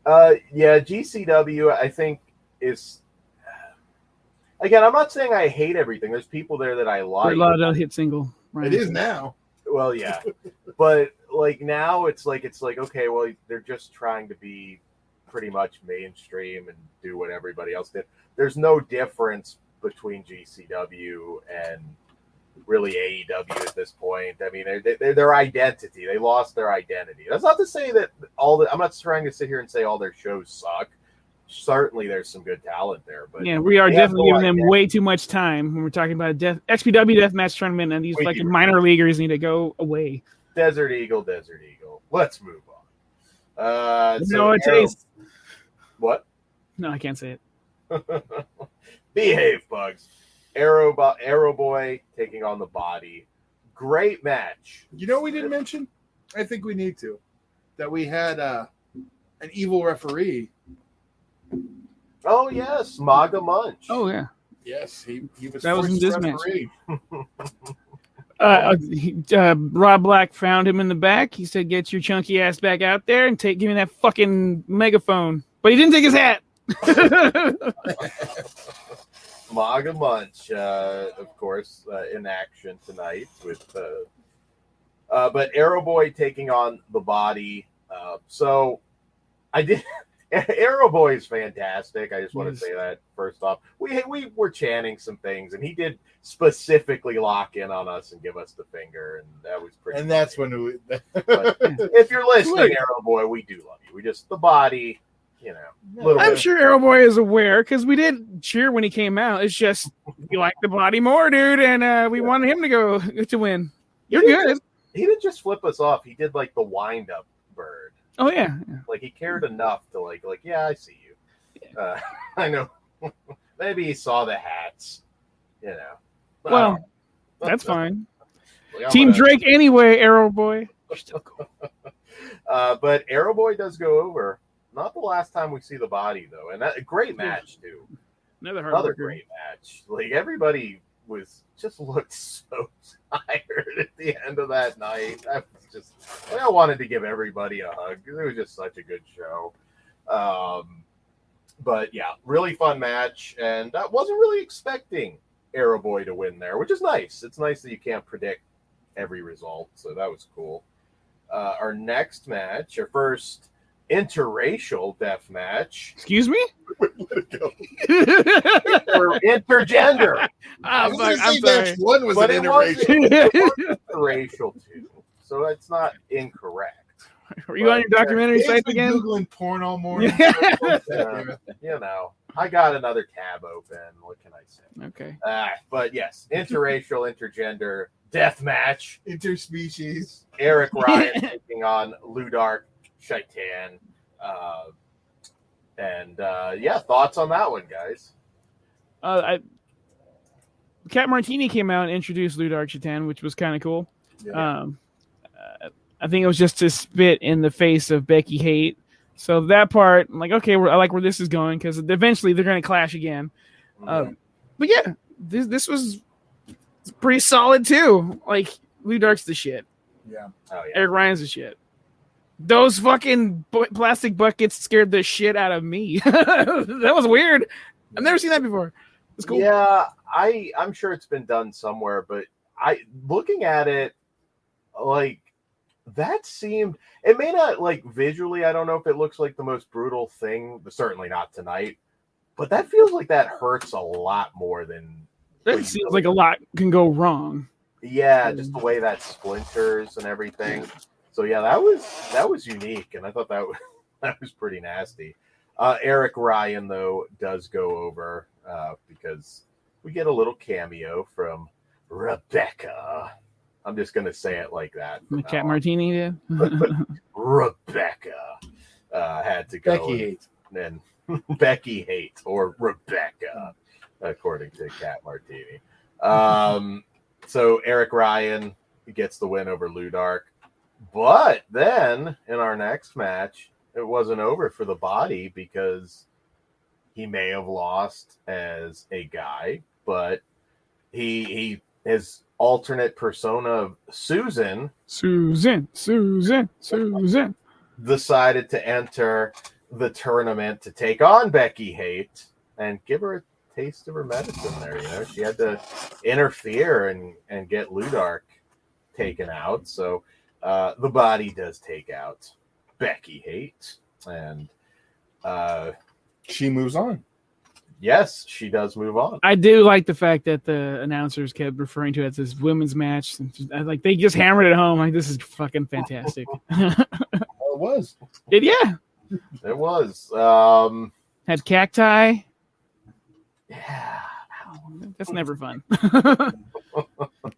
Uh, yeah, GCW, I think is. Again, I'm not saying I hate everything. There's people there that I like. Brett Lauderdale hit single. Right. It is now. Well, yeah, but like now, it's like it's like okay, well, they're just trying to be pretty much mainstream and do what everybody else did. There's no difference between GCW and really AEW at this point. I mean, they they their identity. They lost their identity. That's not to say that all the. I'm not trying to sit here and say all their shows suck. Certainly, there's some good talent there, but Yeah, we are definitely giving them way too much time when we're talking about a death XPW deathmatch tournament, and these fucking minor leaguers need to go away. Desert Eagle, Desert Eagle. Let's move on. Uh, so know what Arrow- What? No, I can't say it. Behave, bugs. Arrow, Bo- Arrow Boy taking on the body. Great match. You know what we didn't mention? I think we need to. That we had uh, an evil referee. Oh yes, Maga Munch. Oh yeah. Yes, he, he was That was in forced this match. Uh, uh, Rob Black found him in the back. He said, "Get your chunky ass back out there and take give me that fucking megaphone." But he didn't take his hat. Maga Munch, uh, of course, uh, in action tonight with. Uh, uh, but Arrow Boy taking on the body. Uh, so I did. Arrow Boy is fantastic. I just want to say that first off. We we were chanting some things, and he did specifically lock in on us and give us the finger, and that was pretty. And that's when we. If you're listening. Arrow Boy, we do love you. We just the body, you know. I'm bit. sure Arrow Boy is aware because we didn't cheer when he came out. It's just we like the body more, dude, and uh, we wanted him to go to win. You're He good. just- He didn't just flip us off. He did like the wind up bird. Oh yeah. yeah. Like he cared enough to like like yeah, I see you. Uh, I know. Maybe he saw the hats. You know. I Well, know. that's fine. Like, Team gonna- Drake anyway, Arrow Boy. Uh, but Arrow Boy does go over. Not the last time we see the body though, and that a great match too. Another hard Another worker. great match. Like everybody was just looked so tired at the end of that night. I was just like, I wanted to give everybody a hug. It was just such a good show. Um, but yeah, really fun match, and I wasn't really expecting Arrow Boy to win there, which is nice. It's nice that you can't predict every result, so that was cool. Uh, our next match, our first interracial death match, Excuse me? or intergender. Ah, I was fuck, gonna I'm say match one was But an it was- interracial. racial too, so it's not incorrect. Are you on your documentary Dave's site been again? Googling porn all morning. Yeah, you know, I got another tab open. What can I say? Okay. Ah, but yes, interracial, intergender death match. Interspecies. Eric Ryan taking on Ludark Shaitan. Uh, and uh, yeah, thoughts on that one, guys? Uh, I, Cat Martini came out and introduced Ludark Shaitan, which was kind of cool. Yeah. Um, I think it was just to spit in the face of Becky Hate. So that part, I'm like, okay, I like where this is going because eventually they're going to clash again. Uh, but yeah, this this was pretty solid too. Like Ludark's the shit. Yeah. oh yeah, Eric Ryan's the shit. Those fucking bu- plastic buckets scared the shit out of me. that was weird. I've never seen that before. It's cool. Yeah, I I'm sure it's been done somewhere, but I looking at it like that seemed it may not like visually, I don't know if it looks like the most brutal thing, but certainly not tonight. But that feels like that hurts a lot more than That seems like a lot can go wrong. yeah, mm. just the way that splinters and everything. So yeah, that was that was unique, and I thought that was that was pretty nasty. Uh, Eric Ryan though does go over uh, because we get a little cameo from Rebecca. I'm just gonna say it like that. The now Cat on. Martini did. Rebecca uh, had to go. Becky and- hates. and Becky Hate or Rebecca, according to Cat Martini. Um, so Eric Ryan gets the win over Ludark. But then in our next match, it wasn't over for the body because he may have lost as a guy, but he he his alternate persona of Susan Susan, Susan, Susan. decided to enter the tournament to take on Becky Hate and give her a taste of her medicine there. You know, she had to interfere and, and get Ludark taken out. So uh, the body does take out Becky Hate. And uh, She moves on. yes, she does move on. I do like the fact that the announcers kept referring to it as this women's match. Like they just hammered it home. Like this is fucking fantastic. It was. It- yeah, It was. Um, had cacti. yeah. That's never fun.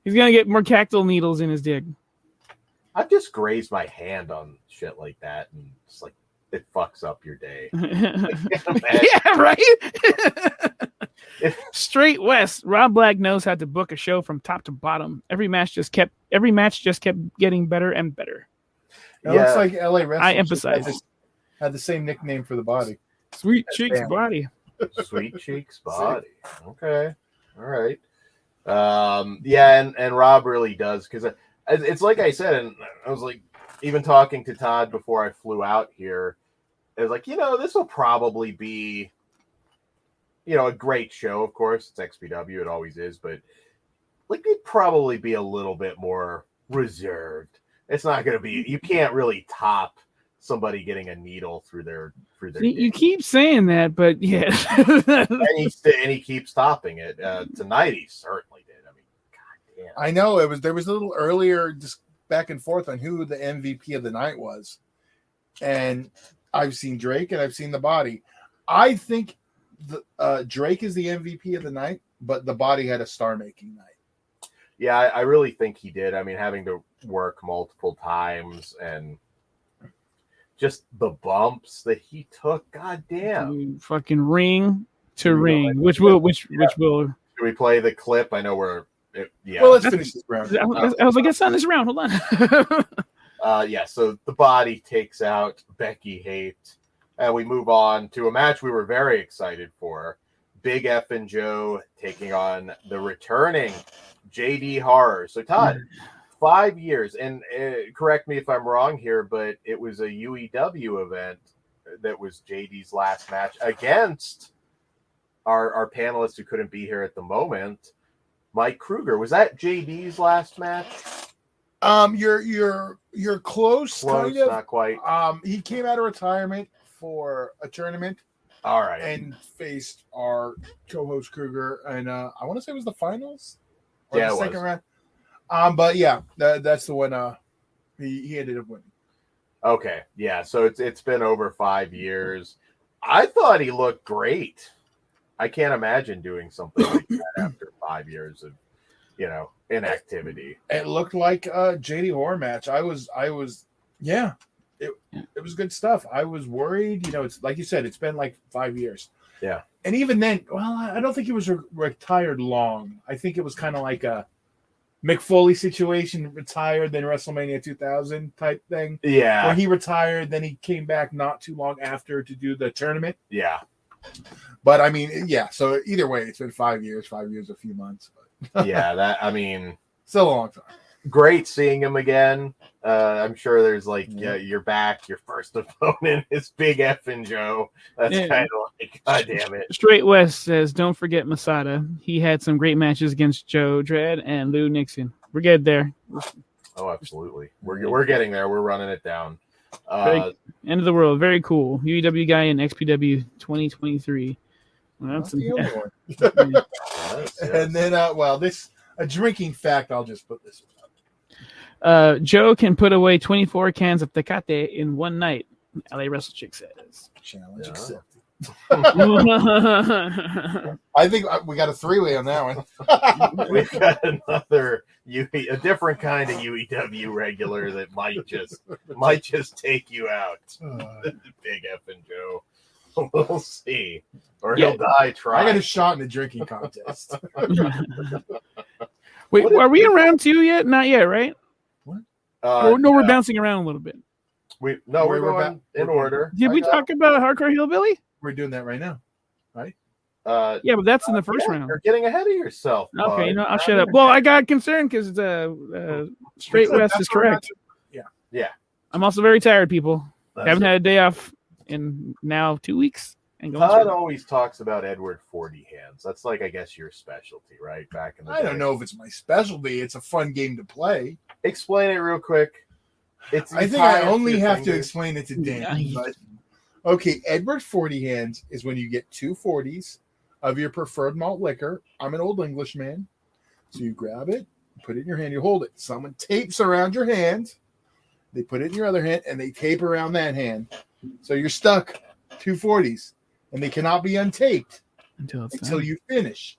He's gonna get more cactal needles in his dick. I've just grazed my hand on shit like that and it's like it fucks up your day. yeah, right. Straight West. Rob Black knows how to book a show from top to bottom. Every match just kept every match just kept getting better and better. It Yeah. looks like LA Wrestling. I emphasize. Had, this- had the same nickname for the body. Sweet That's cheeks family. body. Sweet Cheeks body. Okay. All right. Um, yeah, and, and Rob really does because it's like I said, and I was like, even talking to Todd before I flew out here, it was like, you know, this will probably be, you know, a great show. Of course, it's XPW, it always is, but like it'd probably be a little bit more reserved. It's not going to be. You can't really top somebody getting a needle through their through their. You, keep saying that, but yeah. and he and he keeps topping it. Uh, tonight he certainly did. I mean, god damn. I know it was. There was a little earlier just back and forth on who the MVP of the night was, and I've seen Drake and I've seen the body. I think the uh, Drake is the MVP of the night, but the body had a star making night. Yeah, I, I really think he did. I mean, having to work multiple times and just the bumps that he took. God damn. fucking ring to You know, ring, like- which will which which will. Should we play the clip? I know we're. It, yeah. Well, let's finish this round. I was, I was like, it's on this round. Hold on. Uh, yeah, so the body takes out Becky Hate, and we move on to a match we were very excited for. Big F and Joe taking on the returning JD Horror. So Todd, five years, and uh, correct me if I'm wrong here, but it was a UEW event that was JD's last match against our our panelist who couldn't be here at the moment, Mike Kruger. Was that JD's last match? Um, you're you're you're close, Close, kind of. not quite. Um, he came out of retirement for a tournament All right. and faced our co-host Kruger, and uh, I want to say it was the finals or Yeah, the second was. round. Um, but yeah, that, that's the one. Uh, he, he ended up winning. Okay, yeah. So it's it's been over five years. I thought he looked great. I can't imagine doing something like that after five years of, you know, inactivity. It looked like a JD horror match. I was, I was, yeah, it it was good stuff. I was worried. You know, it's like you said, it's been like five years. Yeah. and even then, well, I don't think he was re- retired long. I think it was kind of like a Mick Foley situation, retired then WrestleMania 2000 type thing. Yeah, where he retired, then he came back not too long after to do the tournament. yeah, But I mean, yeah. So either way, it's been five years, five years, a few months, but yeah. That I mean, still a long time. great seeing him again. Uh, I'm sure there's like, Yeah. yeah, you're back. Your first opponent is Big F and Joe. That's Yeah. kind of like, god damn it. Straight West says, don't forget Masada. He had some great matches against Joe Dredd and Lou Nixon. We're good there. Oh, absolutely. We're we're getting there. We're running it down. Uh, End of the world. Very cool. UEW guy in XPW 2023. Well, Not that's the only one. yes, yes. And then, uh, well, this a drinking fact. I'll just put this. uh, Joe can put away 24 cans of Tecate in one night. LA Wrestle Chick says. Challenge Yeah. accepted. That's I think uh, we got a three way on that one. We've got another UE, a different kind of UEW regular that might just might just take you out. Uh, Big effing Joe. We'll see. Or Yeah. he'll die I got a shot in the drinking contest. Wait, What- are we in round two yet? Not yet, right? Uh, oh, no, we're bouncing around a little bit. We no, we're We're- we're going back- in order. Did I we got- talk about a Hardcore Hillbilly? We're doing that right now. Right? Uh, Yeah, but that's in the first yeah, round. You're getting ahead of yourself. Okay, bud. you know, I'll shut up. Well, I got concerned because uh, uh, Straight That's- West is correct. Yeah. Yeah. I'm also very tired, people. That's Haven't it. had a day off in now two weeks. And going Todd through. always talks about Edward Forty Hands. That's like, I guess, your specialty, right? Back in the I don't know if it's my specialty. It's a fun game to play. Explain it real quick. It's I think I only two have to explain it to Dan. Yeah. But okay, Edward Forty Hands is when you get two 40s of your preferred malt liquor. I'm an old English man, so you grab it, put it in your hand, you hold it. Someone tapes around your hand. They put it in your other hand, and they tape around that hand. So you're stuck two 40s and they cannot be untaped until until you finish.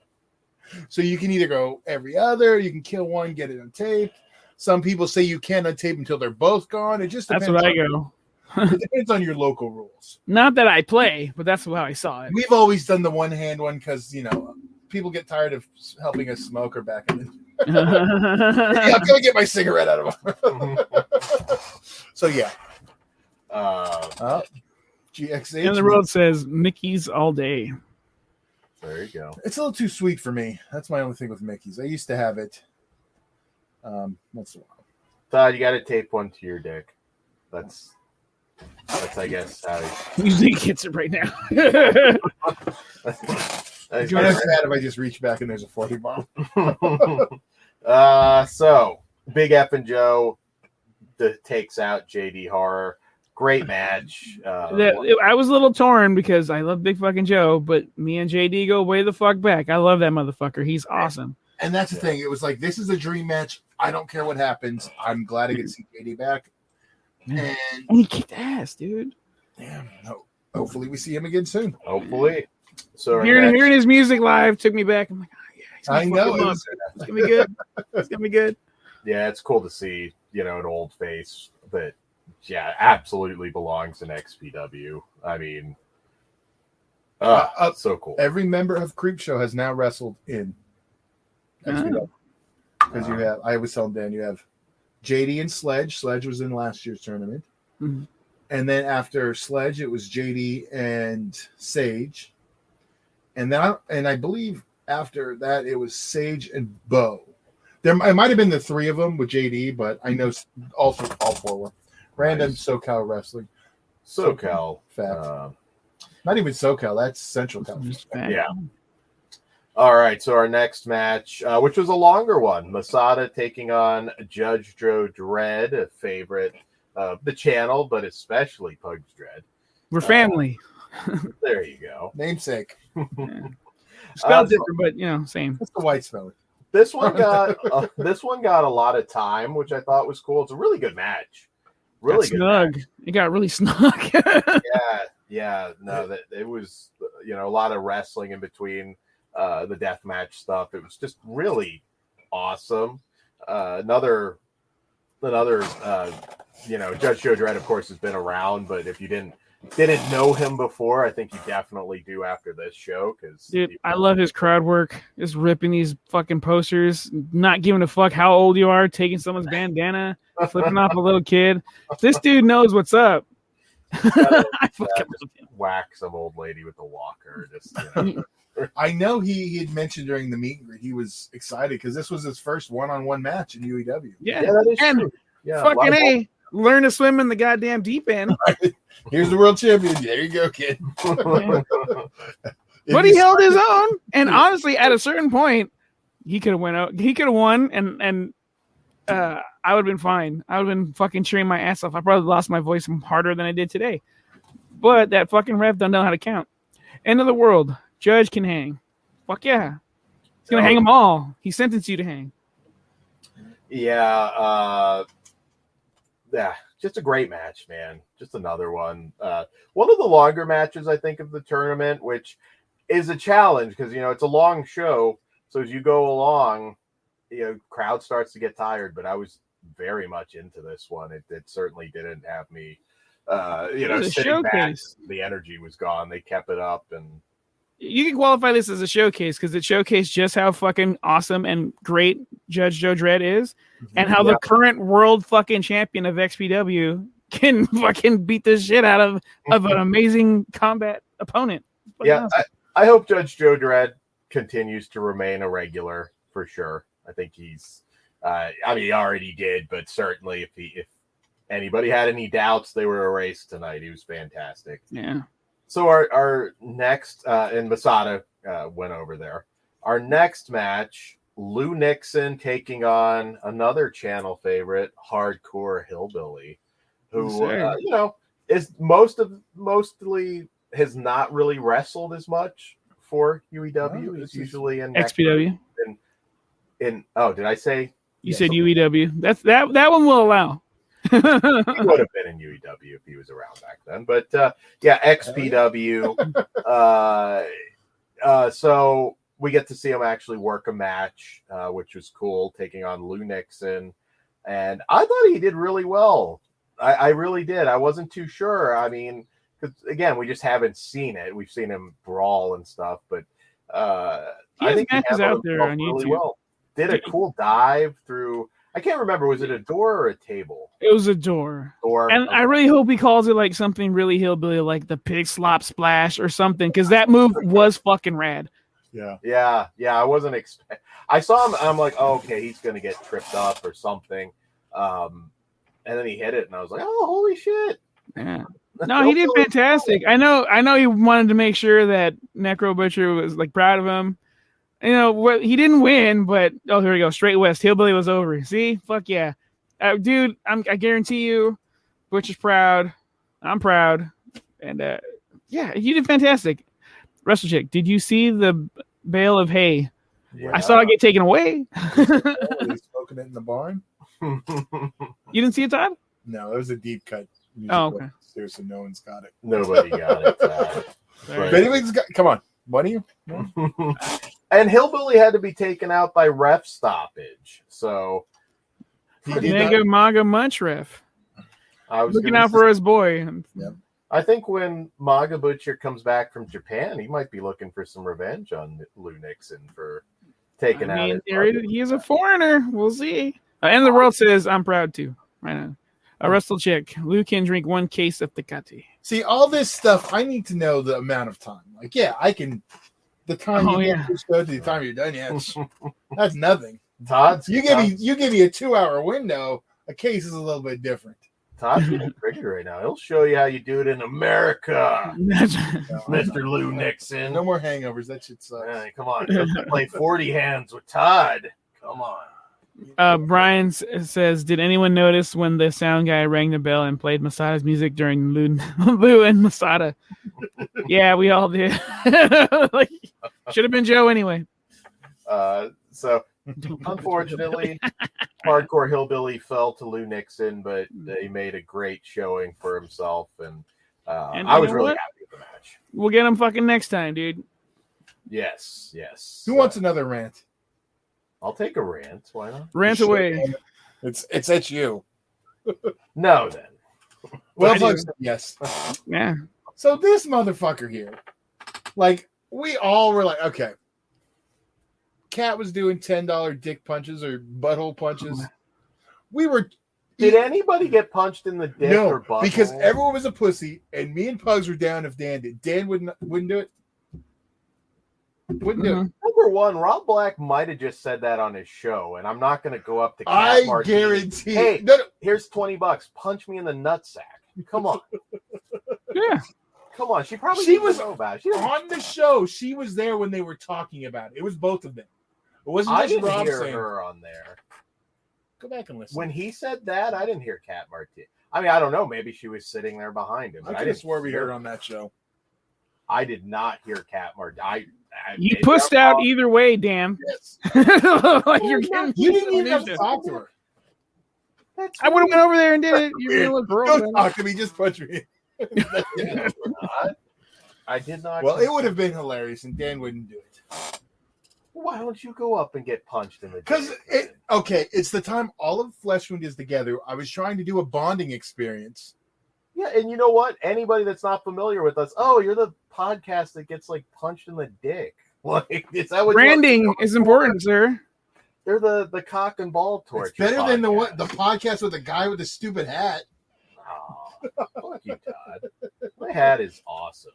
So you can either go every other, you can kill one, get it untaped. Some people say you can't untape until they're both gone. It just depends. That's what I go. It depends on your local rules. Not that I play, but that's how I saw it. We've always done the one hand one because you know people get tired of helping us smoke or back in. The, yeah, I'm gonna get my cigarette out of them. so yeah, uh, uh, GXH. and the road says Mickey's all day. there you go. It's a little too sweet for me. That's my only thing with Mickey's. I used to have it. Um, once in a while. Todd, you got to tape one to your dick. That's that's I guess how. Usually gets it right now. That's- It's not bad if I just reach back and there's a 40 bomb. uh, so Big F and Joe that takes out JD Horror. Great match. Uh, That- I was a little torn because I love Big Fucking Joe, but me and JD go way the fuck back. I love that motherfucker. He's awesome. And that's the Yeah. thing. It was like this is a dream match. I don't care what happens. I'm glad I get to see JD back. Yeah. And And he kicked ass, dude. damn, no, hopefully we see him again soon. hopefully. So Hearing, next- hearing his music live took me back. I'm like, oh, yeah, he's gonna I know. him it was- It's gonna be good. It's gonna be good. yeah, it's cool to see you know an old face that yeah absolutely belongs in XPW. I mean, uh, Uh, uh, so cool. every member of Creep Show has now wrestled in. Oh. Because you have, I was telling Dan, you have JD and Sledge. Sledge was in last year's tournament. Mhm. And then after Sledge, it was JD and Sage. And then, I, and I believe after that, it was Sage and Bo. There, it might have been the three of them with JD, but I know all, th- all four were. Random Nice. SoCal wrestling. SoCal. Fact. Uh, Not even SoCal, that's Central Cal. Just fat. Yeah. All right, so our next match, uh, which was a longer one, Masada taking on Judge Joe Dread, a favorite of the channel, but especially Pugs Dread. We're family. There you go. Namesake. Spelled Uh, different, but you know, same. That's the white spelling. This one got uh, this one got a lot of time, which I thought was cool. It's a really good match. Really Got good. snug. match. It got really snug. Yeah, yeah. No, that it was you know a lot of wrestling in between uh, the death match stuff. It was just really awesome. Uh, another another uh, you know Judge Joe Dredd, of course, has been around, but if you didn't didn't know him before, I think you definitely do after this show because Dude, I love his crowd work. Just ripping these fucking posters, not giving a fuck how old you are, taking someone's bandana, flipping off a little kid. This dude knows what's up. I fucking love him. whack some old lady with a walker. Just you know. I know he, he had mentioned during the meet and greet he was excited because this was his first one on one match in UEW. Yeah, yeah, that is and true. Yeah, fucking of- a, learn to swim in the goddamn deep end. Here's the world champion. There you go, kid. but he held his own. And honestly, at a certain point, he could have went out. He could have won, and and uh, I would have been fine. I would have been fucking cheering my ass off. I probably lost my voice harder than I did today. But that fucking ref doesn't know how to count. End of the world. Judge can hang. Fuck yeah. He's gonna Oh. hang them all. He sentenced you to hang. Yeah, uh, yeah. just a great match, man. Just another one. Uh, one of the longer matches I think of the tournament, which is a challenge because you know it's a long show. So as you go along, you know, crowd starts to get tired. But I was very much into this one. It, it certainly didn't have me, uh, you know, It was a sitting back. The energy was gone. They kept it up, and You can qualify this as a showcase because it showcased just how fucking awesome and great Judge Joe Dredd is, and how the current world fucking champion of XPW can fucking beat the shit out of of an amazing combat opponent. Fucking yeah, awesome. I, I hope Judge Joe Dredd continues to remain a regular for sure. I think he's, uh, I mean, he already did, but certainly if he, if anybody had any doubts, they were erased tonight. He was fantastic. yeah. So our our next, uh, and Masada uh, went over there. Our next match, Lou Nixon taking on another channel favorite, Hardcore Hillbilly, who uh, you know is most of mostly has not really wrestled as much for UEW. Oh, He's usually in XPW. In oh, did I say You Yes. said UEW. That's that that one will allow. he would have been in UEW if he was around back then. But uh, yeah, XPW. uh, uh, so we get to see him actually work a match, uh, which was cool, taking on Lou Nixon, and I thought he did really well. I, I really did. I wasn't too sure. I mean, because again, we just haven't seen it. We've seen him brawl and stuff, but uh, He I think he matches handled out there on really YouTube. well. Did a cool dive through. I can't remember. Was it a door or a table? It was a door. Door. And I really hope he calls it like something really hillbilly, like the pig slop splash or something, because that move was fucking rad. Yeah. Yeah, yeah, I wasn't expect. I saw him. I'm like, oh, okay, he's gonna get tripped up or something. Um, and then he hit it, and I was like, oh, holy shit! Yeah. No, he did fantastic. I know. I know he wanted to make sure that Necro Butcher was like proud of him. You know what? He didn't win, but oh, here we go. Straight West Hillbilly was over. See, fuck yeah, uh, dude. I'm, I guarantee you, Butcher's proud. I'm proud, and uh, yeah, you did fantastic. Wrestle chick, did you see the bale of hay? Yeah. I saw it get taken away. He's smoking it in the barn. You didn't see it, Todd? No, it was a deep cut. music Oh, okay. Seriously, no one's got it. Nobody got it. uh, If anyone's got, come on, what do you? and Hillbilly had to be taken out by ref stoppage. So He did Mega not, Maga Munch ref. I was Looking gonna out for his boy. Yeah. I think when Maga Butcher comes back from Japan, he might be looking for some revenge on Lou Nixon for taking I out. mean, his there brother. is, he is a foreigner. We'll see. Uh, and the world says, I'm proud too. Right now. A wrestle chick. Lou can drink one case of Tecate. see all this stuff. I need to know the amount of time. Like, yeah, I can. The time Oh, you yeah. get this show to the time you're done, yeah, it's, that's nothing. Todd, You give me, you give me a two hour window. A case is a little bit different. Todd's getting triggered right now. He'll show you how you do it in America, Mr. Lou Nixon. No more hangovers. That shit sucks. Yeah, come on, play forty hands with Todd. Come on. Uh, Brian says, Did anyone notice when the sound guy rang the bell and played Masada's music during Lou, Lou and Masada? yeah, we all did. like, should have been Joe anyway. Uh, so unfortunately, hardcore hillbilly fell to Lou Nixon, but he made a great showing for himself, and, uh, And I was really what? happy with the match. We'll get him fucking next time, dude. Yes, yes. Who wants another rant? I'll take a rant. Why not? Rant Shit. away. It's it's at you. No, then. Well, I folks, yes. Yeah. So this motherfucker here, like we all were like, okay. Cat was doing ten dollar dick punches or butthole punches. We were Did anybody get punched in the dick or no because everyone was a pussy, and me and Pugs were down if Dan did. Dan wouldn't wouldn't do it. Wouldn't do. Mhm. Number one, Rob Black might have just said that on his show, and I'm not going to go up to Cat I Martini. guarantee. Hey, no, no, here's twenty bucks. Punch me in the nutsack. Come on, Yeah. come on. She probably She was about. She on the show, she was there when they were talking about it. It was both of them. It wasn't I just didn't Rob hear saying. her on there. Go back and listen. When he said that, I didn't hear Cat Martini. I mean, I don't know. Maybe she was sitting there behind him. I but I, could swore we hear- heard on that show. I did not hear Cat Martini. I You maybe pushed I'm out wrong. either way, damn. Yes. like you're getting You didn't even have to talk to her. That's I would have went over there and did it. You're gonna look broke. Don't talk to me. Just punch me. not. I did not. well, it would have been hilarious, and Dan wouldn't do it. Why don't you go up and get punched in the? Because it okay, it's the time all of Fleshwound is together. I was trying to do a bonding experience. Yeah, and you know what? Anybody that's not familiar with us, oh, you're the podcast that gets like punched in the dick. Like, is that what you- Branding is important, sir. They're the the cock and ball torture. It's better than the podcast. what the podcast with the guy with the stupid hat. Aw, fuck you, Todd. My hat is awesome.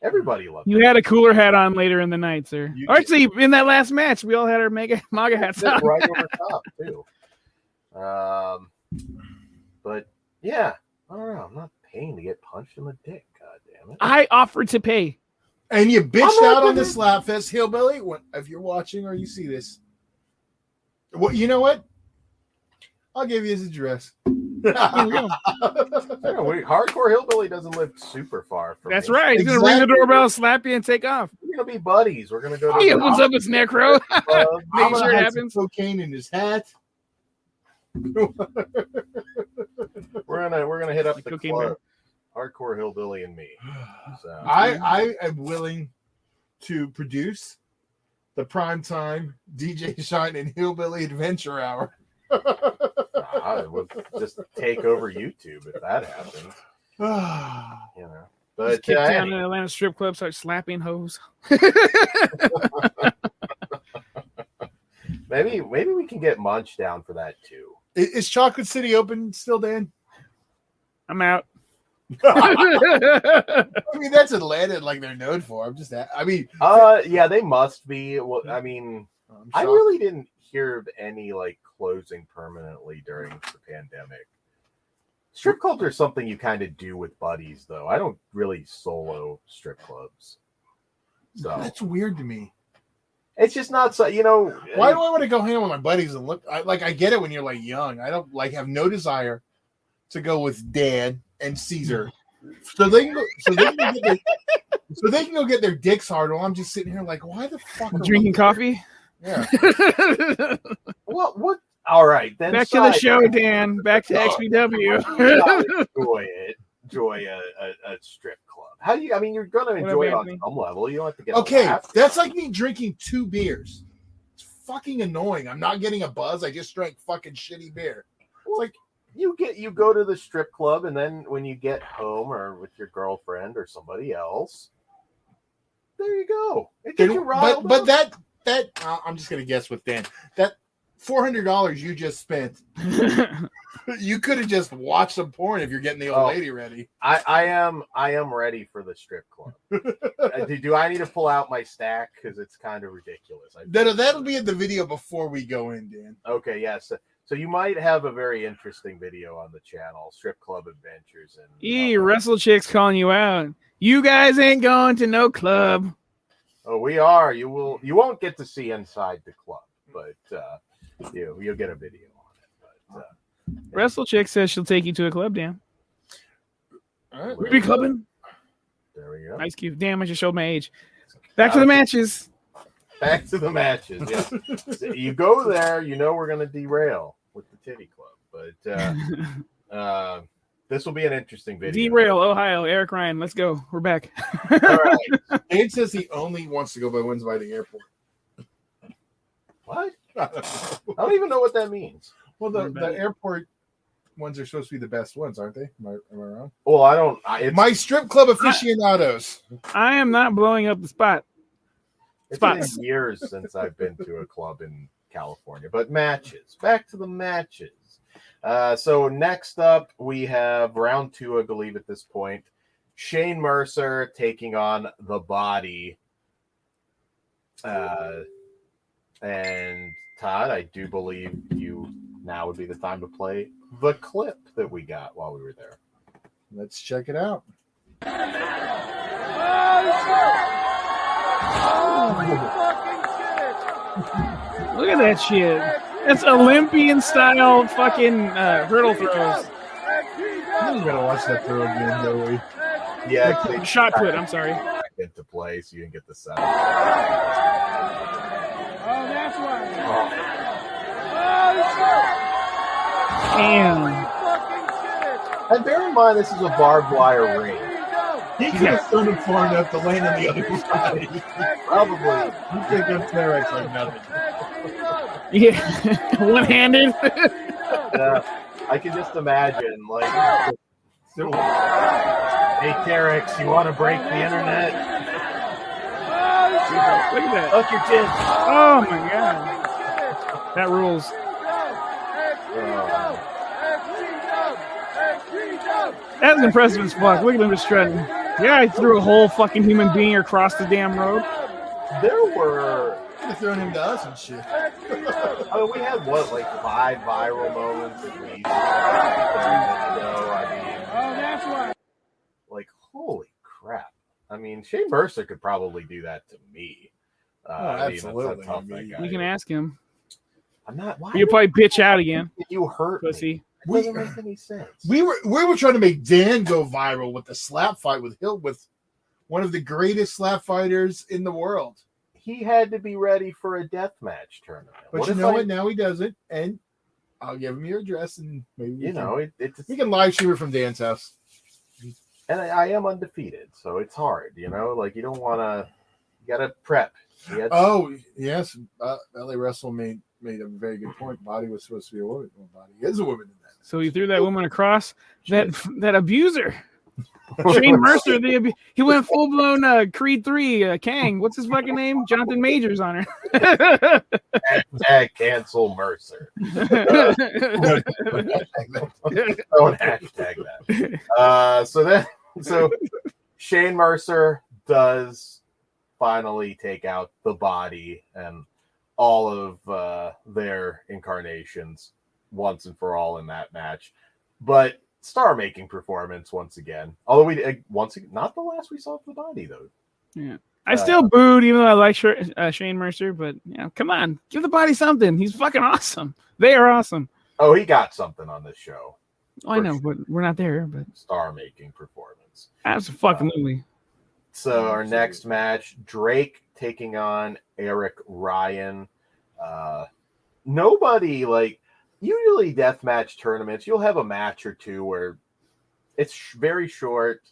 Everybody loves it. You it. had a cooler hat on later in the night, sir. You Or Actually, in that last match, we all had our mega MAGA hats on. right over top too. Um, but yeah, I don't know. I'm not paying to get punched in the dick. God damn it! I offered to pay. And you bitched I'm out on the gonna- Slapfest hillbilly. When, if you're watching or you see this, well, you know what? I'll give you his address. Here we go. Yeah, we, hardcore hillbilly doesn't live super far from. That's me. right. He's gonna ring the doorbell, slap you, and take off. We're gonna be buddies. We're gonna go to. Hey, the what's up? It's Necro. club. I'm Make sure it have some happens. cocaine in his hat. We're gonna we're gonna hit up Like the Cocaine club. Hardcore hillbilly and me. So I I am willing to produce the primetime DJ Shine and Hillbilly Adventure Hour. I would just take over YouTube if that happens. You know, Just but kick uh, down to the Atlanta strip club, start slapping hoes. maybe maybe we can get Munch down for that too. I- Is Chocolate City open still, Dan? I'm out. I mean, that's Atlanta, like they're known for. I'm just, I mean, Uh, yeah, they must be. Well, I mean, I'm I really didn't hear of any like closing permanently during the pandemic. Strip clubs are something you kind of do with buddies, though. I don't really solo strip clubs, so that's weird to me. it's just not so. You know, Why do I want to go hang out with my buddies and look? I, like, I get it when you're like young. I don't like have no desire to go with Dan and Caesar, so they can go. So they can get their, so they can go get their dicks hard. While I'm just sitting here like, why the fuck? are we- Drinking coffee. Yeah. what? What? All right, then. Back to the show, Dan. Back to Oh. XPW. enjoy it. Enjoy a, a, a strip club. How do you? I mean, you're gonna enjoy it on Anthony. some level. You don't have to get Okay, that's like me drinking two beers. It's fucking annoying. I'm not getting a buzz. I just drank fucking shitty beer. It's like you get you go to the strip club and then when you get home or with your girlfriend or somebody else there you go it gets you but riled but that that uh, I'm just gonna guess with Dan that four hundred dollars you just spent. You could have just watched some porn if you're getting the old Oh. lady ready. I, I am I am ready for the strip club Uh, do, do i need to pull out my stack because it's kind of ridiculous I That'll that'll be in the video before we go in, Dan. okay yes so you might have a very interesting video on the channel strip club adventures and E wrestle chicks calling you out. You guys ain't going to no club. oh we are you will you won't get to see inside the club but uh you you'll get a video on it but uh, Wrestle chick says she'll take you to a club, Dan. All right. We be clubbing. there we go Ice Cube. Damn, I just showed my age. Back to the matches. Back to the matches. Yeah. you go there, you know we're going to derail with the Titty Club, but uh, uh, this will be an interesting video. Derail, Ohio. Eric Ryan. Let's go. We're back. All right. Dan says he only wants to go by ones by the airport. What? I don't even know what that means. well, the, the airport ones are supposed to be the best ones, aren't they? Am I, am I wrong? Well, I don't. I, it's, My strip club aficionados. I am not blowing up the spot. it's been years since I've been to a club in California, but matches. Back to the matches. Uh, so next up, we have round two, I believe, at this point. Shane Mercer taking on the Body. Uh, and Todd, I do believe you now would be the time to play the clip that we got while we were there. Let's check it out. Holy fucking shit! Look at that shit. That's Olympian style fucking uh, hurdle throws. We gotta watch that throw again, do we? Yeah, they Shot put. I'm sorry. back into play so you can get the sound. Oh, that's why. Oh, Damn. And bear in mind, this is a barbed wire ring. He could have thrown him far enough to land on the other side. Probably. You pick up Terex like nothing. Yeah. One handed. Yeah, I can just imagine, like, So, hey, Terex, you want to break the internet? Look at that. Fuck your tits. Oh my god. That rules. That's impressive as fuck. Look at him just strutting. Yeah, I threw a whole fucking human being across the damn road. There were, have thrown him to us and shit. I mean, we had what, like five viral moments at least. So, I mean, Oh, that's why. like, holy crap. I mean, Shane Mercer could probably do that to me. Uh, Oh, I mean, that's absolutely. how tough I mean, that guy We can ask him. I'm not. Why You'll probably bitch out again, you hurt me? pussy. It doesn't make any sense. We were we were trying to make Dan go viral with the slap fight with Hill with one of the greatest slap fighters in the world. He had to be ready for a death match tournament. But What you know I- what? Now he doesn't, and I'll give him your address and maybe we You can- know, it, it's we can live stream it from Dan's house. and I, I am undefeated, so it's hard. You know, like you don't want to. You got to prep. You got- Oh yes, uh, LA Wrestle made made a very good point. Body was supposed to be a woman. Well, body is a woman in that. So he threw that woman across. That that abuser. Shane Mercer, the he went full blown uh, Creed three. Uh, Kang, what's his fucking name? Jonathan Majors on her. Hashtag cancel Mercer. Don't hashtag that. Uh, so then, so Shane Mercer does finally take out the body and all of uh, their incarnations once and for all in that match. But star making performance once again. Although we uh, once again, not the last we saw of the body though. Yeah. I still booed, even though I like Sh- uh, Shane Mercer. But yeah, come on, give the body something. He's fucking awesome. They are awesome. Oh, he got something on this show. Oh, I know, but we're not there. But Star making performance. absolutely. So our next match, Drake taking on Eric Ryan. Uh, nobody like usually death match tournaments. You'll have a match or two where it's sh- very short,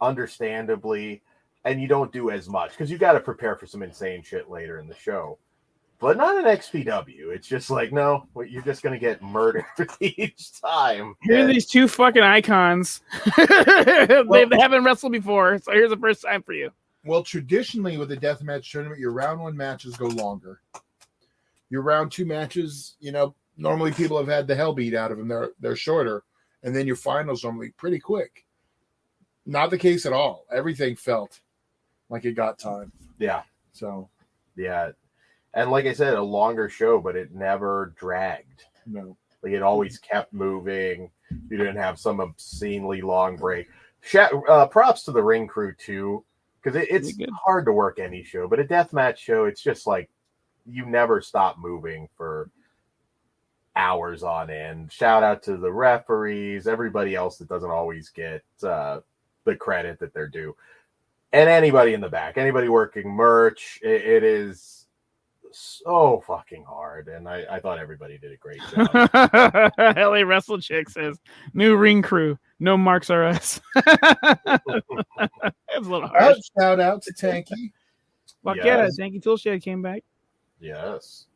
understandably, and you don't do as much because you got to prepare for some insane shit later in the show. But not an XPW. It's just like no, well, you're just gonna get murdered each time. Here are And- these two fucking icons. they haven't wrestled before, so here's the first time for you. Well, traditionally with a death match tournament, your round one matches go longer. Your round two matches, you know, normally people have had the hell beat out of them. They're they're shorter, and then your finals normally pretty quick. Not the case at all. Everything felt like it got time. yeah. So Yeah. And like I said, a longer show, but it never dragged. no, Like it always kept moving. You didn't have some obscenely long break. Sha uh, props to the ring crew too, because it, it's hard to work any show, but a deathmatch show, it's just like you never stop moving for hours on end. Shout out to the referees, everybody else that doesn't always get uh, the credit that they're due, and anybody in the back, anybody working merch. it- it is so fucking hard, and I, I thought everybody did a great job. LA Wrestle Chick says, new ring crew, no marks are us. That's a little out, harsh. shout out to Tanky. Fuck yeah, Yes. thank you, Toolshed came back. Yes.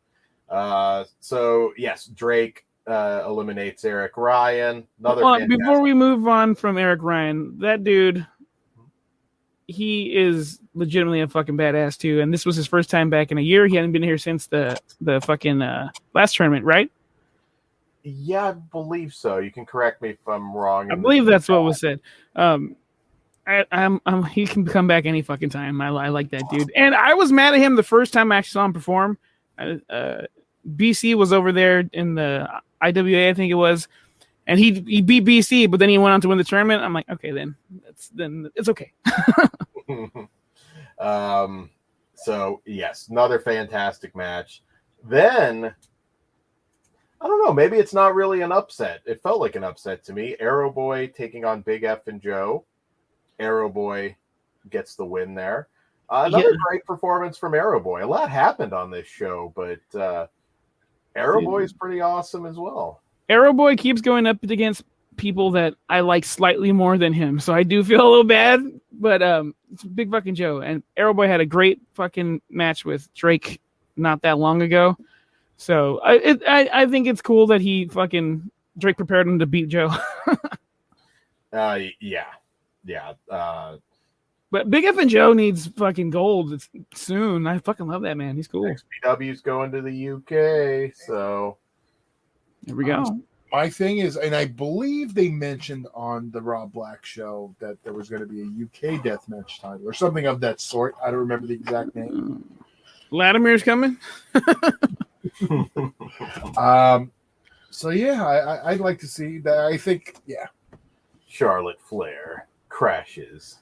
Uh, so yes, Drake uh, eliminates Eric Ryan. Another fantastic- before we move on from Eric Ryan, that dude, he is legitimately a fucking badass too. And this was his first time back in a year. He hadn't been here since the the fucking uh, last tournament, right? yeah, I believe so. You can correct me if I'm wrong. I believe that's what was said. Um, I, I'm, I'm, he can come back any fucking time. I, I like that dude. And I was mad at him the first time I actually saw him perform. Uh, BC was over there in the IWA, I think it was, and he he beat BC, but then he went on to win the tournament. I'm like, okay, then that's then it's okay. um, so yes, another fantastic match. Then I don't know. Maybe it's not really an upset. It felt like an upset to me. Aero Boy taking on Big F'n Joe. Aero Boy gets the win there. Uh, another Yeah. great performance from Aero Boy. A lot happened on this show, but uh, Aero Boy is pretty awesome as well. Aero Boy keeps going up against people that I like slightly more than him, so I do feel a little bad. But um, it's Big fucking Joe and Aero Boy had a great fucking match with Drake not that long ago. So I it, I I think it's cool that he fucking Drake prepared him to beat Joe. Uh, yeah, yeah. Uh, but Big F'n Joe needs fucking gold soon. I fucking love that man. He's cool. XPW's going to the UK, so There we go. My thing is, and I believe they mentioned on the Rob Black show that there was going to be a UK deathmatch title or something of that sort. I don't remember the exact name. Latimer's coming. Um, so yeah, I, I, I'd like to see that. I think, yeah. Charlotte Flair crashes.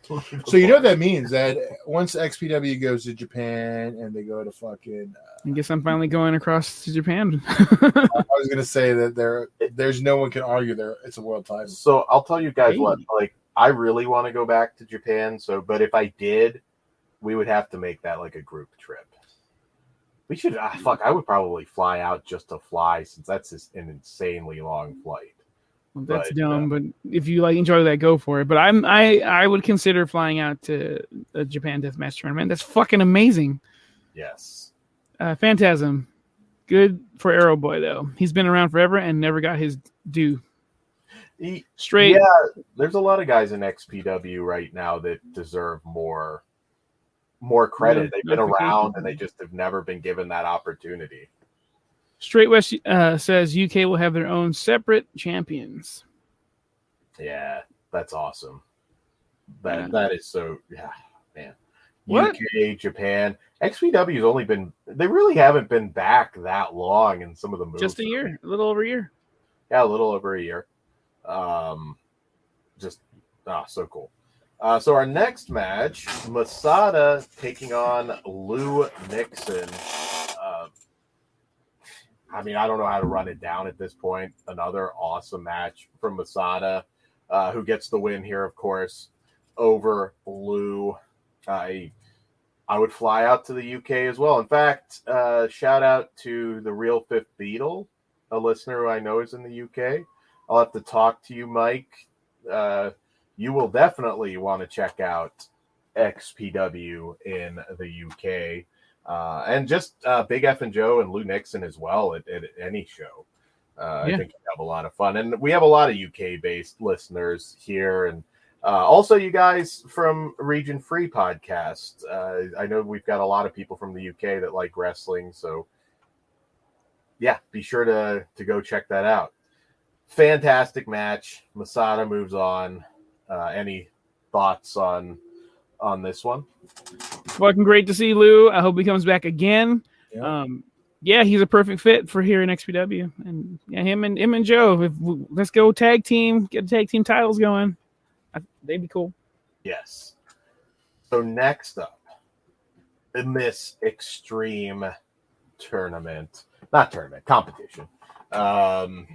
So you know what that means that once XPW goes to Japan and they go to fucking, uh, I guess I'm finally going across to Japan. I was gonna say that there, there's no one can argue there. It's a world title. So I'll tell you guys Hey. what, like, I really want to go back to Japan. So, but if I did, we would have to make that like a group trip. We should, ah, fuck, I would probably fly out just to fly since that's just an insanely long flight. Well, that's But, dumb, but if you like enjoy that, go for it. But I'm I I would consider flying out to a Japan Deathmatch tournament. That's fucking amazing. Yes. Uh, Phantasm, good for Aero Boy though. He's been around forever and never got his due. He- Straight. Yeah, there's a lot of guys in XPW right now that deserve more more credit. Yeah, They've been around and they just have never been given that opportunity. Straight West uh, says UK will have their own separate champions. Yeah, that's awesome. That Yeah. that is so yeah, man. What? UK, Japan, XPW's only been they really haven't been back that long in some of the moves. Just a year, a little over a year. Yeah, a little over a year. Um just ah, so cool. Uh, so our next match, Masada taking on Lou Nixon. I mean, I don't know how to run it down at this point. Another awesome match from Masada, uh, who gets the win here, of course, over Lou. I I would fly out to the UK as well. In fact, uh, shout out to the Real Fifth Beetle, a listener who I know is in the UK. I'll have to talk to you, Mike. Uh, you will definitely want to check out XPW in the UK. Uh, and just uh, Big F'n Joe and Lou Nixon as well at, at any show. Uh, Yeah. I think you have a lot of fun, and we have a lot of UK based listeners here, and uh, also you guys from Region Free podcast. Uh, I know we've got a lot of people from the UK that like wrestling, so yeah, be sure to to go check that out. Fantastic match. Masada moves on. Uh, any thoughts on on this one? Fucking great to see Lou. I hope he comes back again. Yeah. Um, yeah, he's a perfect fit for here in XPW, and yeah, him and him and Joe. If we, let's go tag team, get the tag team titles going. I, they'd be cool. Yes. So next up, in this extreme tournament, not tournament, competition. Um,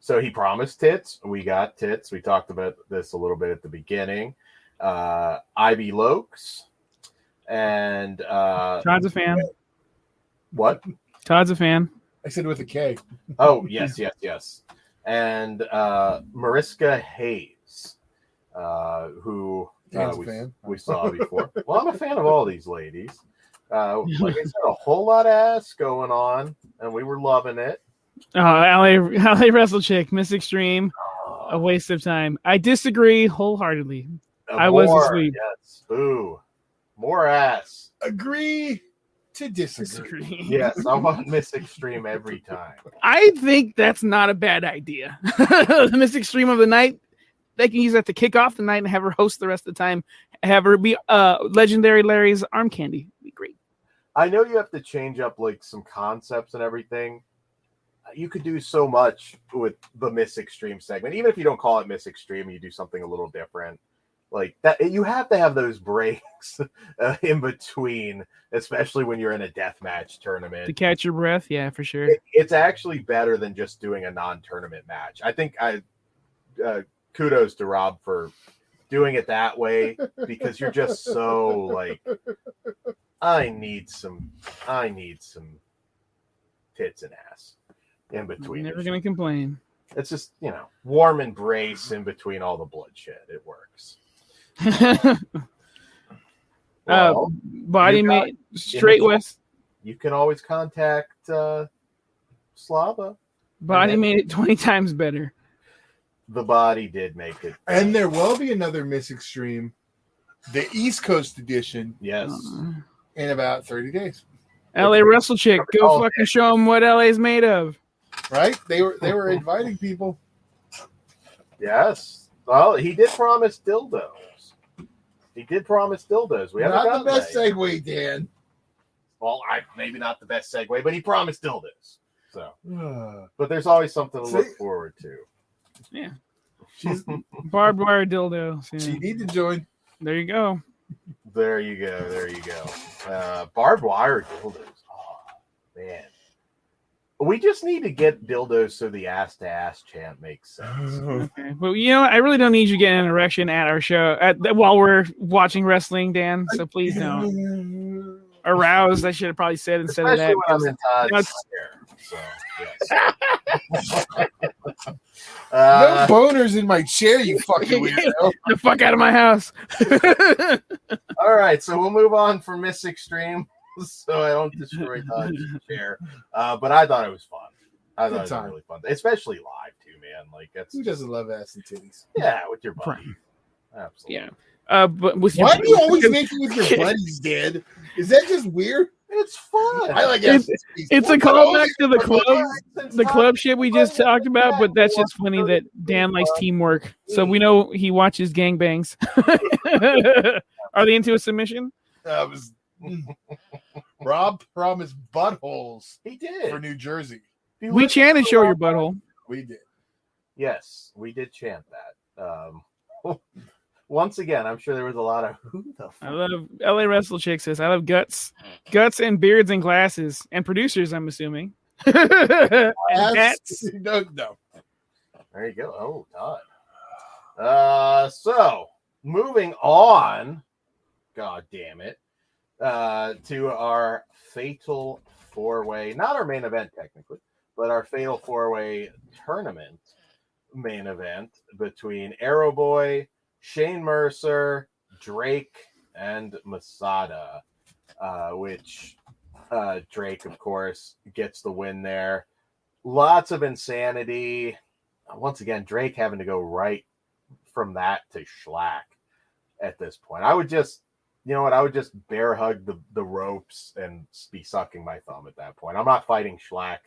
so he promised tits. We got tits. We talked about this a little bit at the beginning. Uh, Ivy Lokes and uh, Todd's a fan. what? Todd's a fan. I said with a K. Oh, yes, yes, yes. And uh, Mariska Hayes, uh, who uh, we, fan. we saw before. well, I'm a fan of all these ladies. Uh, like I said, a whole lot of ass going on, and we were loving it. Oh, LA, LA Wrestle Chick, Miss Xtreme, a waste of time. I disagree wholeheartedly. I was more, asleep. Yes, boo, more ass. Agree to disagree. Disagree. Yes, I want Miss Xtreme every time. I think that's not a bad idea. the Miss Xtreme of the night, they can use that to kick off the night and have her host the rest of the time. Have her be uh legendary Larry's arm candy. Be great. I know you have to change up like some concepts and everything. You could do so much with the Miss Xtreme segment, even if you don't call it Miss Xtreme, you do something a little different. Like that, you have to have those breaks uh, in between, especially when you're in a death match tournament To catch your breath, yeah, for sure. It- it's actually better than just doing a non-tournament match. I think I uh, kudos to Rob for doing it that way because you're just so like I need some I need some tits and ass. in between. Never gonna complain. It's just you know warm embrace in between all the bloodshed. It works. Well, uh, body you got made straight images. west. you can always contact uh, Slava. Body made it twenty times better. The body did make it. And there will be another Miss Xtreme, the East Coast edition, yes, Uh, in about 30 days. LA Wrestle Chick, go Oh, fucking show them what LA's made of. Right? They were they were inviting people. yes. Well, he did promise dildos. He did promise dildos. We haven't Not the best that segue, Dan. Well, I, maybe not the best segue, but he promised dildos. So, but there's always something to See? look forward to. she's, Barbed wire dildo. Yeah. she need to join. There you go. There you go. There you go. Uh, barbed wire dildos. Oh, man. We just need to get dildos so the ass to ass chant makes sense. Okay. But you know, I really don't need you getting an erection at our show at while we're watching wrestling, Dan. So please don't. Aroused, I should have probably said instead of that. when I'm in Todd's That's- chair. So, yes. uh, no boners in my chair, you fucking weirdo. the fuck out of my house. all right, so we'll move on from Miss Xtreme so I don't destroy Todd's chair. Uh, but I thought it was fun. I Good thought it was time. really fun, especially live too, man. Like that's Who doesn't love ass and titties? yeah, with your buddy. Absolutely. yeah. Uh, but with Why do you always make it with your buddies, Dad? Is that just weird? It's fun. I like It's- titties. it's a callback to the club, the club shit we just talked about. But that's just funny that Dan likes teamwork, so we know he watches gangbangs. Are they into a submission? That was. Rob promised buttholes He did. for New Jersey. We listen chanted "Show Your Butthole." We did. Yes, we did chant that. Um, once again, I'm sure there was a lot of who the I love LA Wrestle Chick says I love guts, guts and beards and glasses and producers. I'm assuming. and Ass- no, no. There you go. Oh, God. Uh, so moving on. God damn it. Uh, to our fatal four way, not our main event technically, but our fatal four way tournament main event between Aero Boy, Shane Mercer, Drake, and Masada, uh, which uh, Drake, of course, gets the win there. Lots of insanity. Once again, Drake having to go right from that to Shlak at this point. I would just, you know what? I would just bear hug the, the ropes and be sucking my thumb at that point. I'm not fighting Shlak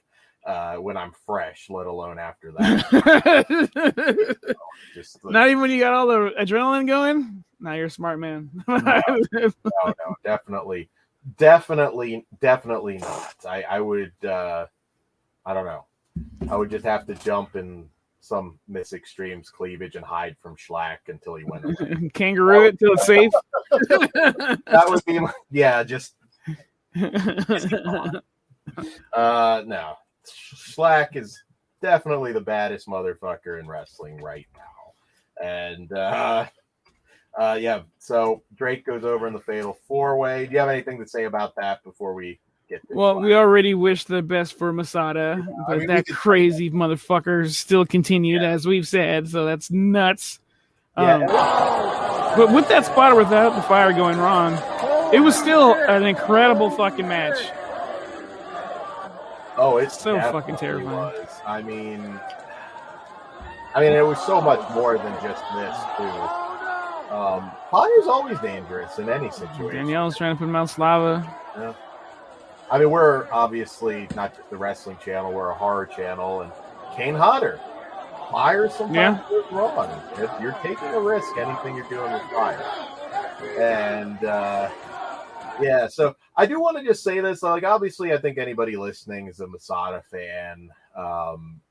uh, when I'm fresh, let alone after that. Just like, Not even when you got all the adrenaline going. Now you're a smart man. no, no, definitely, definitely, definitely not. I, I would, uh, I don't know. I would just have to jump in some Miss Xtremes cleavage and hide from Shlak until he went away. Kangaroo it till it's safe. that would be, my, yeah, just uh, no. Shlak is definitely the baddest motherfucker in wrestling right now, and uh, uh, yeah. So Drake goes over in the fatal four way. Do you have anything to say about that before we get? well, we already wish the best for Masada, but mean, that crazy motherfucker still continued, as we've said. So that's nuts. Yeah. Um, but with that spot or without the fire going wrong, it was still an incredible fucking match. Oh, it's So fucking terrifying. Was. I mean, I mean, it was so much more than just this too. Um, fire's always dangerous in any situation. Danielle's trying to put him out Slava. I mean, we're obviously not the wrestling channel; we're a horror channel, and Kane Hodder. Fire sometimes Yeah. goes wrong. If you're taking a risk, anything you're doing is fire. And uh, yeah, so I do want to just say this. Like, obviously, I think anybody listening is a Masada fan. Um,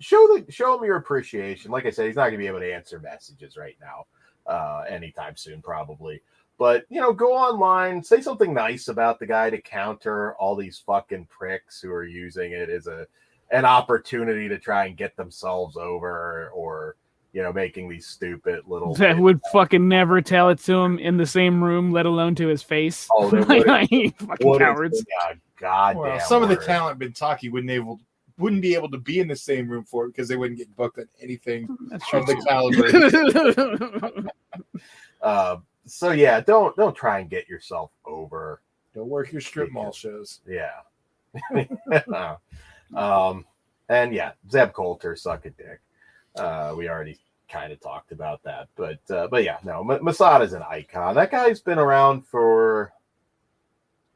show the show him your appreciation. Like I said, he's not going to be able to answer messages right now, uh, anytime soon, probably. But you know, go online, say something nice about the guy to counter all these fucking pricks who are using it as a an opportunity to try and get themselves over, or you know, making these stupid little. That would fucking never tell it to him in the same room, let alone to his face. Oh, they like, wouldn't. like, fucking cowards. the god- goddamn Well, some of the word? talent Bentaki wouldn't able wouldn't be able to be in the same room for it because they wouldn't get booked on anything That's true. of the caliber. Uh, so yeah, don't don't try and get yourself over. Don't work your strip mall shows. Yeah. um, and yeah, Zeb Colter suck a dick. Uh, we already kind of talked about that, but uh, but yeah, no, M- Masada's an icon. That guy's been around for.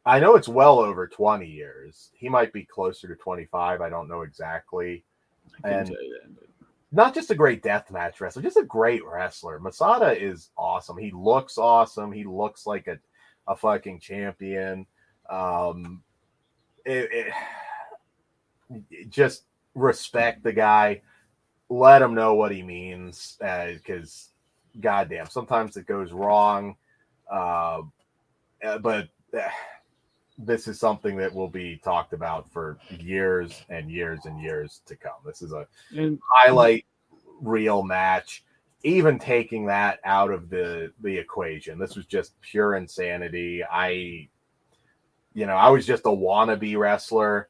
I know it's well over 20 years. He might be closer to 25. I don't know exactly. And not just a great death match wrestler, just a great wrestler. Masada is awesome. He looks awesome. He looks like a, a fucking champion. Um, it, it- just respect the guy. Let him know what he means, because goddamn, sometimes it goes wrong. Uh, uh, but uh, this is something that will be talked about for years and years and years to come. This is a and highlight real match. Even taking that out of the the equation this was just pure insanity. I you know i was just a wannabe wrestler.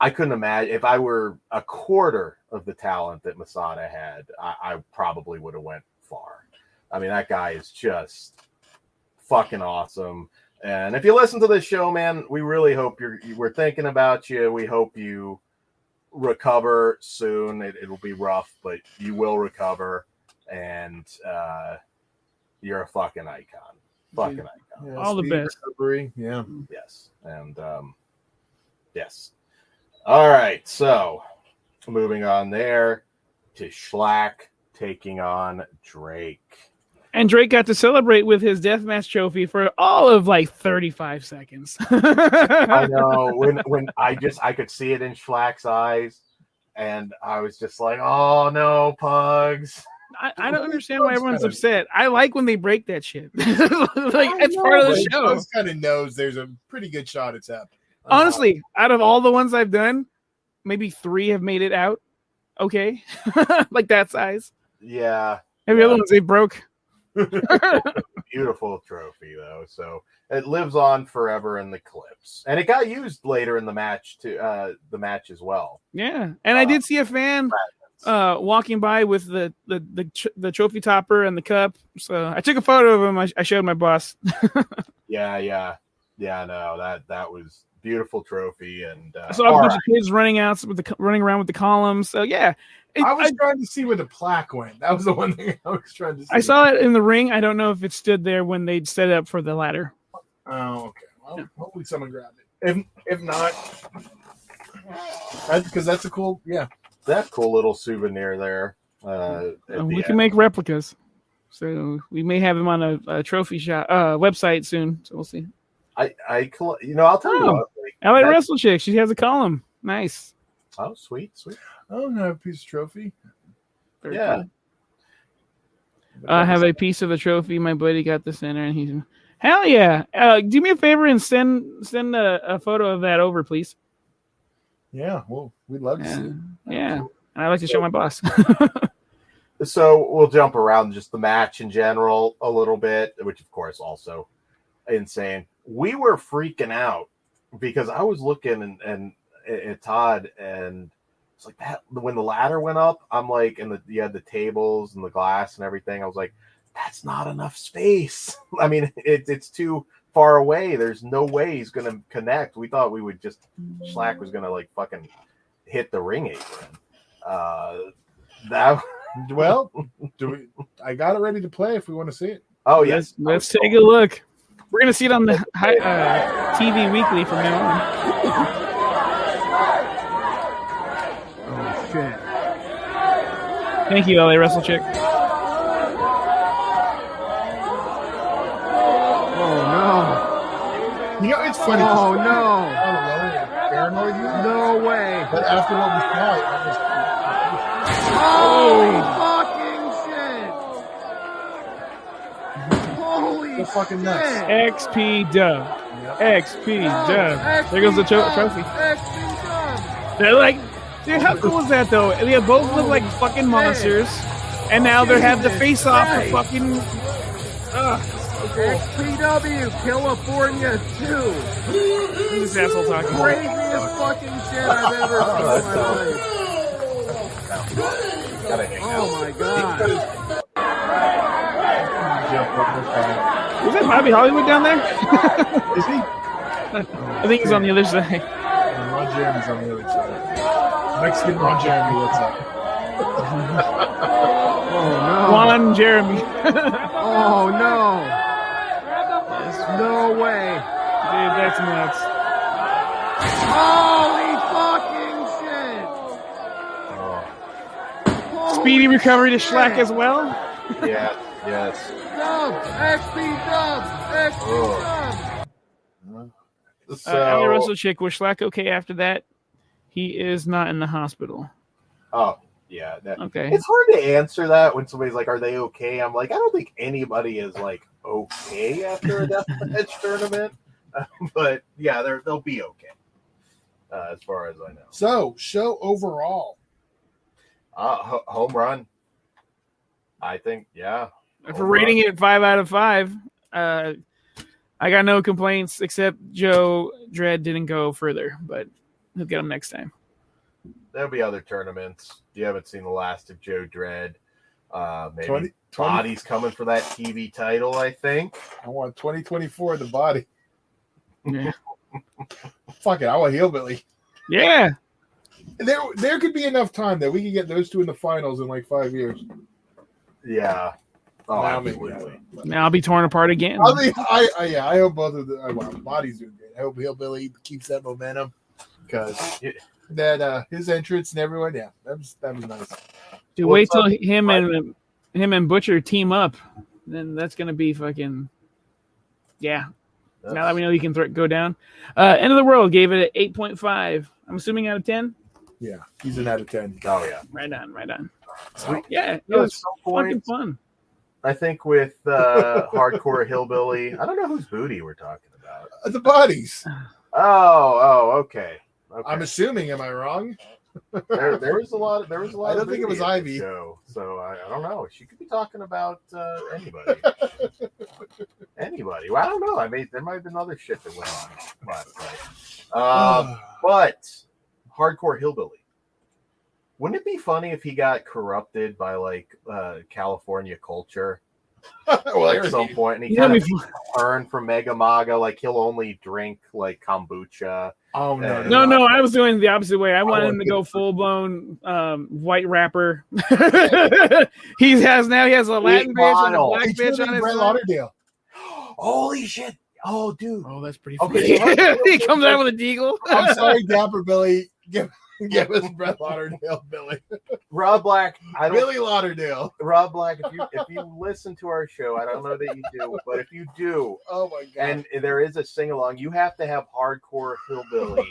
I couldn't imagine if i were a quarter of the talent that masada had i, I probably would have went far. I mean that guy is just fucking awesome and if you listen to this show man we really hope you're we're thinking about you we hope you recover soon. It, it'll be rough, but you will recover, and uh, you're a fucking icon. Fucking icon. Yeah, All the best. Recovery. Yeah. Yes, and um, yes. All right, so moving on there to Shlak taking on Drake. And Drake got to celebrate with his deathmatch trophy for all of like 35 seconds. I know when when I just I could see it in Shlak's eyes, and I was just like, "Oh no, Pugs!" I, I don't understand why everyone's upset. I like when they break that shit. like it's part of the show. kind of knows there's a pretty good shot it's happening. Uh, Honestly, out of all the ones I've done, maybe three have made it out. Okay, like that size. Yeah, Every other ones they broke. beautiful trophy though so it lives on forever in the clips and it got used later in the match to uh the match as well Yeah, and I did see a fan uh walking by with the the the, tr- the trophy topper and the cup. So I took a photo of him. I, I showed my boss. yeah yeah yeah no that that was beautiful trophy and uh, I saw a bunch right. of kids running out with the co- running around with the columns. So yeah, It- I was I, trying to see where the plaque went. That was the one thing I was trying to see. I saw it in the ring. I don't know if it stood there when they set it up for the ladder. Oh, okay. Well, hopefully someone grabbed it. If if not, because that's a cool. Yeah. that cool little souvenir there uh at Uh, the we can end. make replicas. So we may have him on a, a trophy shop uh, website soon. So we'll see. i i you know i'll tell you Oh. what like, LA that- Wrestle Chick. She has a column. Nice. oh sweet sweet Oh, no, I have a piece of trophy. Very Yeah. cool. I have a piece of a trophy. My buddy got the center, and he's hell yeah. Uh, do me a favor and send send a, a photo of that over, please. Yeah. Well, we'd love to Yeah, see. it. yeah. And I like to show my boss. so we'll jump around just the match in general a little bit, which of course also insane. We were freaking out because I was looking and and at Todd and it's like that when the ladder went up, I'm like, and the, you had the tables and the glass and everything. I was like, that's not enough space. I mean, it, it's too far away. There's no way he's gonna connect. We thought we would just Shlak was gonna like fucking hit the ring apron. Uh, that Well, do we? I got it ready to play if we want to see it. Oh yes, let's, let's take a look. We're gonna see it on the hi, uh, TV weekly from now on. Oh shit. Thank you, LA Wrestle Chick. Oh no! You know, it's funny. Oh no. paranoid. No way. But after what we saw, it was Holy fucking shit. Holy So fucking nuts. XP Dub. Yep. XP Dub. There goes the tro- trophy. XP done. They're like, dude, how cool is that though? They both look like fucking monsters, and now they have the face off for fucking. Ugh, so XPW Killafornia 2. Who's this asshole talking? Craziest fucking shit I've ever seen in my life. Gotta hang oh out. Oh my god. Was that Bobby Hollywood down there? Is he? I think he's on the other side. And Ron Jeremy's on the other side. Mexican Ron Jeremy, what's up? Oh no. Juan Jeremy. no. Oh no. No way. Dude, that's nuts. Holy fucking shit. Oh, Holy Speedy recovery to shit. Shlak as well. yeah, yes. Dub. XP dub. XP dub. So, Uh, LA Wrestle chick was Shlak okay after that? He is not in the hospital. oh, yeah. That, Okay. It's hard to answer that when somebody's like, "Are they okay?" I'm like, I don't think anybody is like okay after a deathmatch tournament, but yeah, they're they'll be okay, uh, as far as I know. So, show overall. Uh, ho- home run. I think, yeah. If we're rating it five out of five, uh, I got no complaints except Joe Dredd didn't go further, but he'll get him next time. there'll be other tournaments. You haven't seen the last of Joe Dredd. Uh, maybe 20, 20, Body's coming for that TV title. I think. I want 2024 the body. Yeah. Fuck it, I want Hillbilly. yeah. There, there could be enough time that we could get those two in the finals in like five years. Yeah. Oh, Now maybe, absolutely. Now I'll be torn apart again. I mean, I, I yeah, I hope both of the I, well, body's doing good. I hope Hillbilly keeps that momentum because that uh his entrance and everyone, yeah, that was that was nice. Dude, Well, wait till not- him and him and Butcher team up. Then that's gonna be fucking. Yeah. Now that we know he can thro- go down. Uh, End of the World gave it an eight point five. I'm assuming out of ten. Yeah, he's an out of ten. Oh yeah. Right on, right on. Sweet. Yeah, it was some fucking fun. I think with uh, hardcore hillbilly. I don't know whose booty we're talking about. Uh, the bodies. Oh, oh, okay. Okay. I'm assuming. Am I wrong? there, there was a lot. Of, there was a lot. I don't of think it was booty at the Ivy. Show, so I, I don't know. She could be talking about uh, anybody. anybody. Well, I don't know. I mean, there might have been other shit that went on last night. Um, but hardcore hillbilly. Wouldn't it be funny if he got corrupted by like uh, California culture well, at some point, and he You know, kind of turned from Mega Maga? Like he'll only drink like kombucha. oh no, no, no, I was doing the opposite way. I wanted want him to to- go full blown um, white rapper. he has now. He has a Latin bitch and a black He bitch on his Brett. Lauderdale. Holy shit! Oh, dude. Oh, that's pretty Okay, funny. so he comes out with a deagle. I'm sorry, Dapper Billy. Give, give us Brett Lauderdale, Billy. Rob Black. I don't. Billy Lauderdale. Rob Black. If you if you listen to our show, I don't know that you do, but if you do, Oh my god. and there is a sing along, you have to have hardcore hillbilly.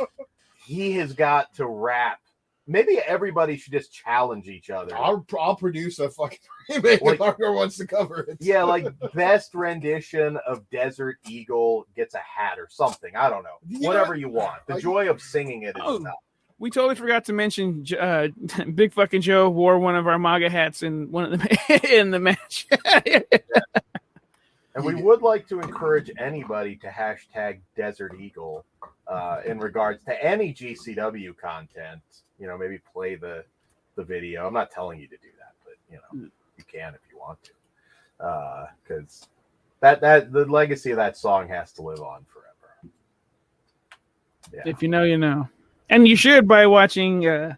he has got to rap. Maybe everybody should just challenge each other. I'll, I'll produce a fucking remake Like- if wants to cover it. Yeah, like best rendition of Desert Eagle gets a hat or something. I don't know. Yeah. Whatever you want. The Like- joy of singing it is Oh. enough. We totally forgot to mention uh, Big Fucking Joe wore one of our MAGA hats in one of the in the match. And we would like to encourage anybody to hashtag Desert Eagle uh, in regards to any GCW content. You know, maybe play the the video. I'm not telling you to do that, but you know, you can if you want to, because that that the legacy of that song has to live on forever. Yeah, if you know, you know, and you should by watching uh,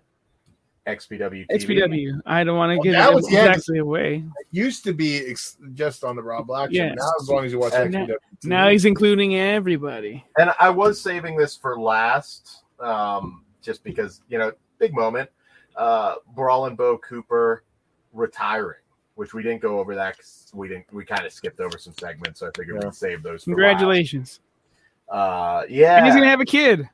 XPW. TV. XPW. I don't want to Well, give that it was- yeah, exactly away. It used to be ex- just on the Rob Black show. Yes. Now, as long as you watch And XPW. Now he's including everybody. And I was saving this for last, um, just because you know, big moment. Uh, Brawl and Bo Cooper retiring, which we didn't go over that. 'cause we didn't. We kind of skipped over some segments, so I figured Yeah. we'd save those. For Congratulations. last. Uh, yeah. And he's gonna have a kid.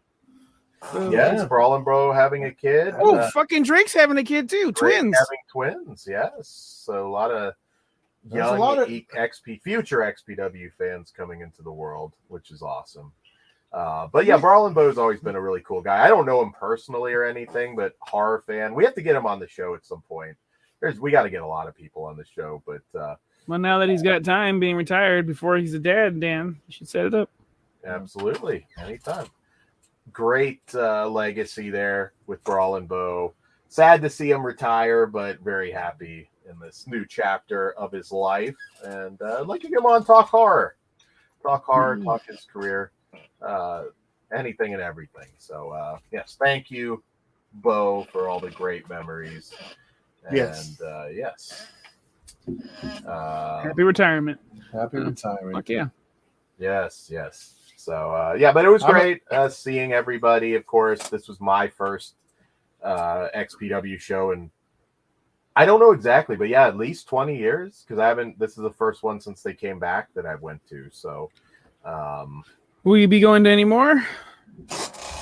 Yes, Brawl and Bro having a kid. Oh, Uh, fucking Drake's having a kid too. Drake Twins. having twins. Yes, so a lot of There's a young lot of- E- XP future XPW fans coming into the world, which is awesome. Uh, but yeah, Barlin Bo's always been a really cool guy. I don't know him personally or anything, but horror fan. We have to get him on the show at some point. There's we got to get a lot of people on the show, but uh, Well, now that he's got time being retired before he's a dad, Dan, you should set it up. Absolutely, anytime. Great uh, legacy there with Brawl and Bow. Sad to see him retire, but very happy in this new chapter of his life. And uh, I'd like to get him on talk horror, talk horror, Mm. talk his career, uh, anything and everything. So uh, yes, thank you, Bo, for all the great memories. And, Yes. uh, yes. Uh, Happy retirement. Happy Yeah. retirement. Fuck yeah. Yes, yes. So uh, yeah, but it was great uh, seeing everybody. Of course, this was my first uh, XPW show, and I don't know exactly, but yeah, at least twenty years because I haven't. This is the first one since they came back that I went to. So um, Will you be going to any more?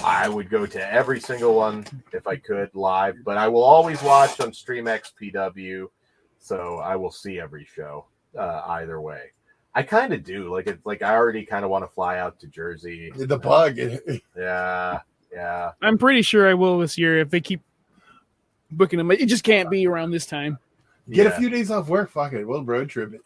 I would go to every single one if I could live, but I will always watch on Stream XPW. So I will see every show uh, either way. I kind of do like it's like I already kind of want to fly out to Jersey. The bug. Yeah, yeah. I'm pretty sure I will this year if they keep booking them. It just can't be around this time. Get yeah. a few days off work. Fuck it. We'll road trip it.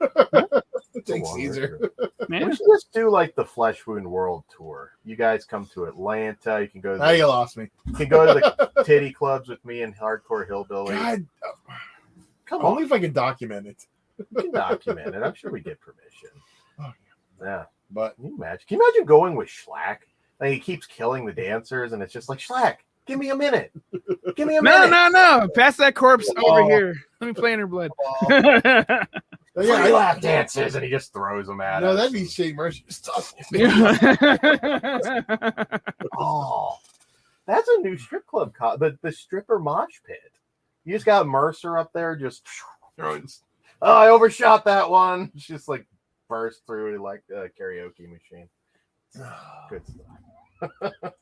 Take long Caesar. road trip. We should just do like the Flesh Wound World Tour. You guys come to Atlanta. You can go. To Now you lost me. you can go to the titty clubs with me and Hardcore Hillbilly. God, uh, Come on, only if I can document it. We can document it. I'm sure we get permission. Oh, Yeah. But Can you imagine? Can you imagine going with Shlak? Like he keeps killing the dancers, and it's just like Shlak. Give me a minute. Give me a no, minute. no, no! No. Pass that corpse over Oh. here. Let me play in her blood. uh, yeah, yeah, Free lap dances, and he just throws them at no, us. that'd be Shane Mercy. Stop. Oh, that's a new strip club. Co- the the stripper mosh pit. You just got Mercer up there, just throwing. Oh, I overshot that one. It's just like burst through like a karaoke machine. Good stuff.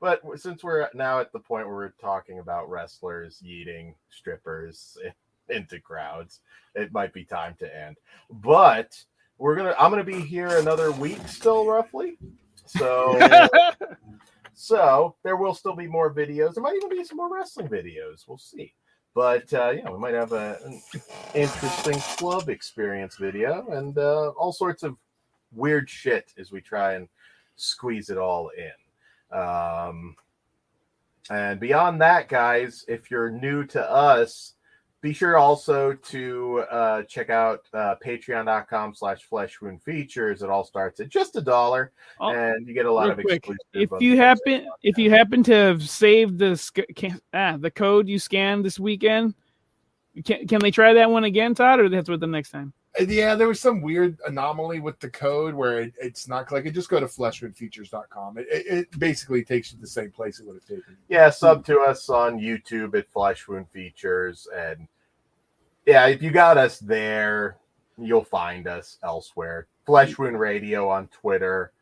but since we're now at the point where we're talking about wrestlers yeeting strippers into crowds, it might be time to end. But we're gonna. I'm gonna be here another week still, roughly. So. So there will still be more videos. There might even be some more wrestling videos. We'll see. But uh, yeah, we might have a, an interesting club experience video and uh, all sorts of weird shit as we try and squeeze it all in. Um, and beyond that, guys, if you're new to us, be sure also to uh, check out uh, patreon.com slash flesh wound features. It all starts at just a dollar Oh, and you get a lot of quick, exclusive. if you happen if you happen to have saved the sc- can, ah, the code you scanned this weekend, can can they try that one again, Todd, or they have to wait the next time? Uh, Yeah, there was some weird anomaly with the code where it, it's not clicking. Just go to fleshwoundfeatures.com. It, it, it basically takes you to the same place it would have taken. you. yeah, sub to us on YouTube at Flesh Wound Features, and yeah, if you got us there, you'll find us elsewhere. Flesh Wound Radio on Twitter.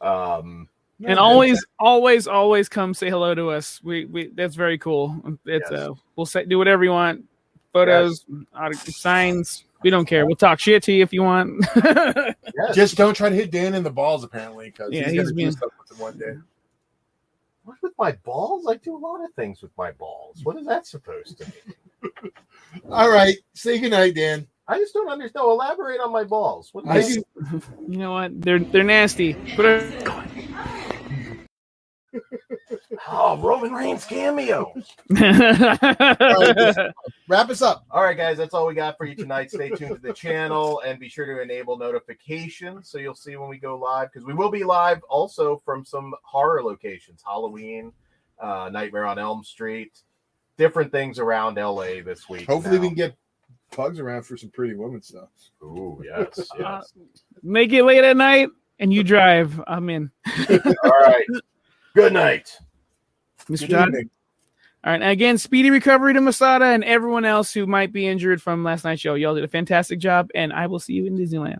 Um, and always, always, always come say hello to us. We, we that's very cool. It's Yes. uh, we'll say do whatever you want, photos, auto- signs. We don't care. We'll talk shit to you if you want. yes. Just don't try to hit Dan in the balls, apparently, because Yeah, he's, he's gonna being- do stuff with him one day. what with my balls? I do a lot of things with my balls. What is that supposed to mean? All right, say goodnight, Dan. I just don't understand. Elaborate on my balls. What I is do. you know what? They're they're nasty. Put a- Oh, Roman Reigns cameo. Wrap us up. All right, guys, that's all we got for you tonight. Stay tuned to the channel and be sure to enable notifications so you'll see when we go live because we will be live also from some horror locations Halloween, uh, Nightmare on Elm Street, different things around LA this week. Hopefully, now. we can get plugs around for some pretty women stuff. Ooh, yes, yes. Make it late at night and you drive. I'm in. all right. Good night. Mr. Good evening. All right. And again, speedy recovery to Masada and everyone else who might be injured from last night's show. Y'all did a fantastic job, and I will see you in Disneyland.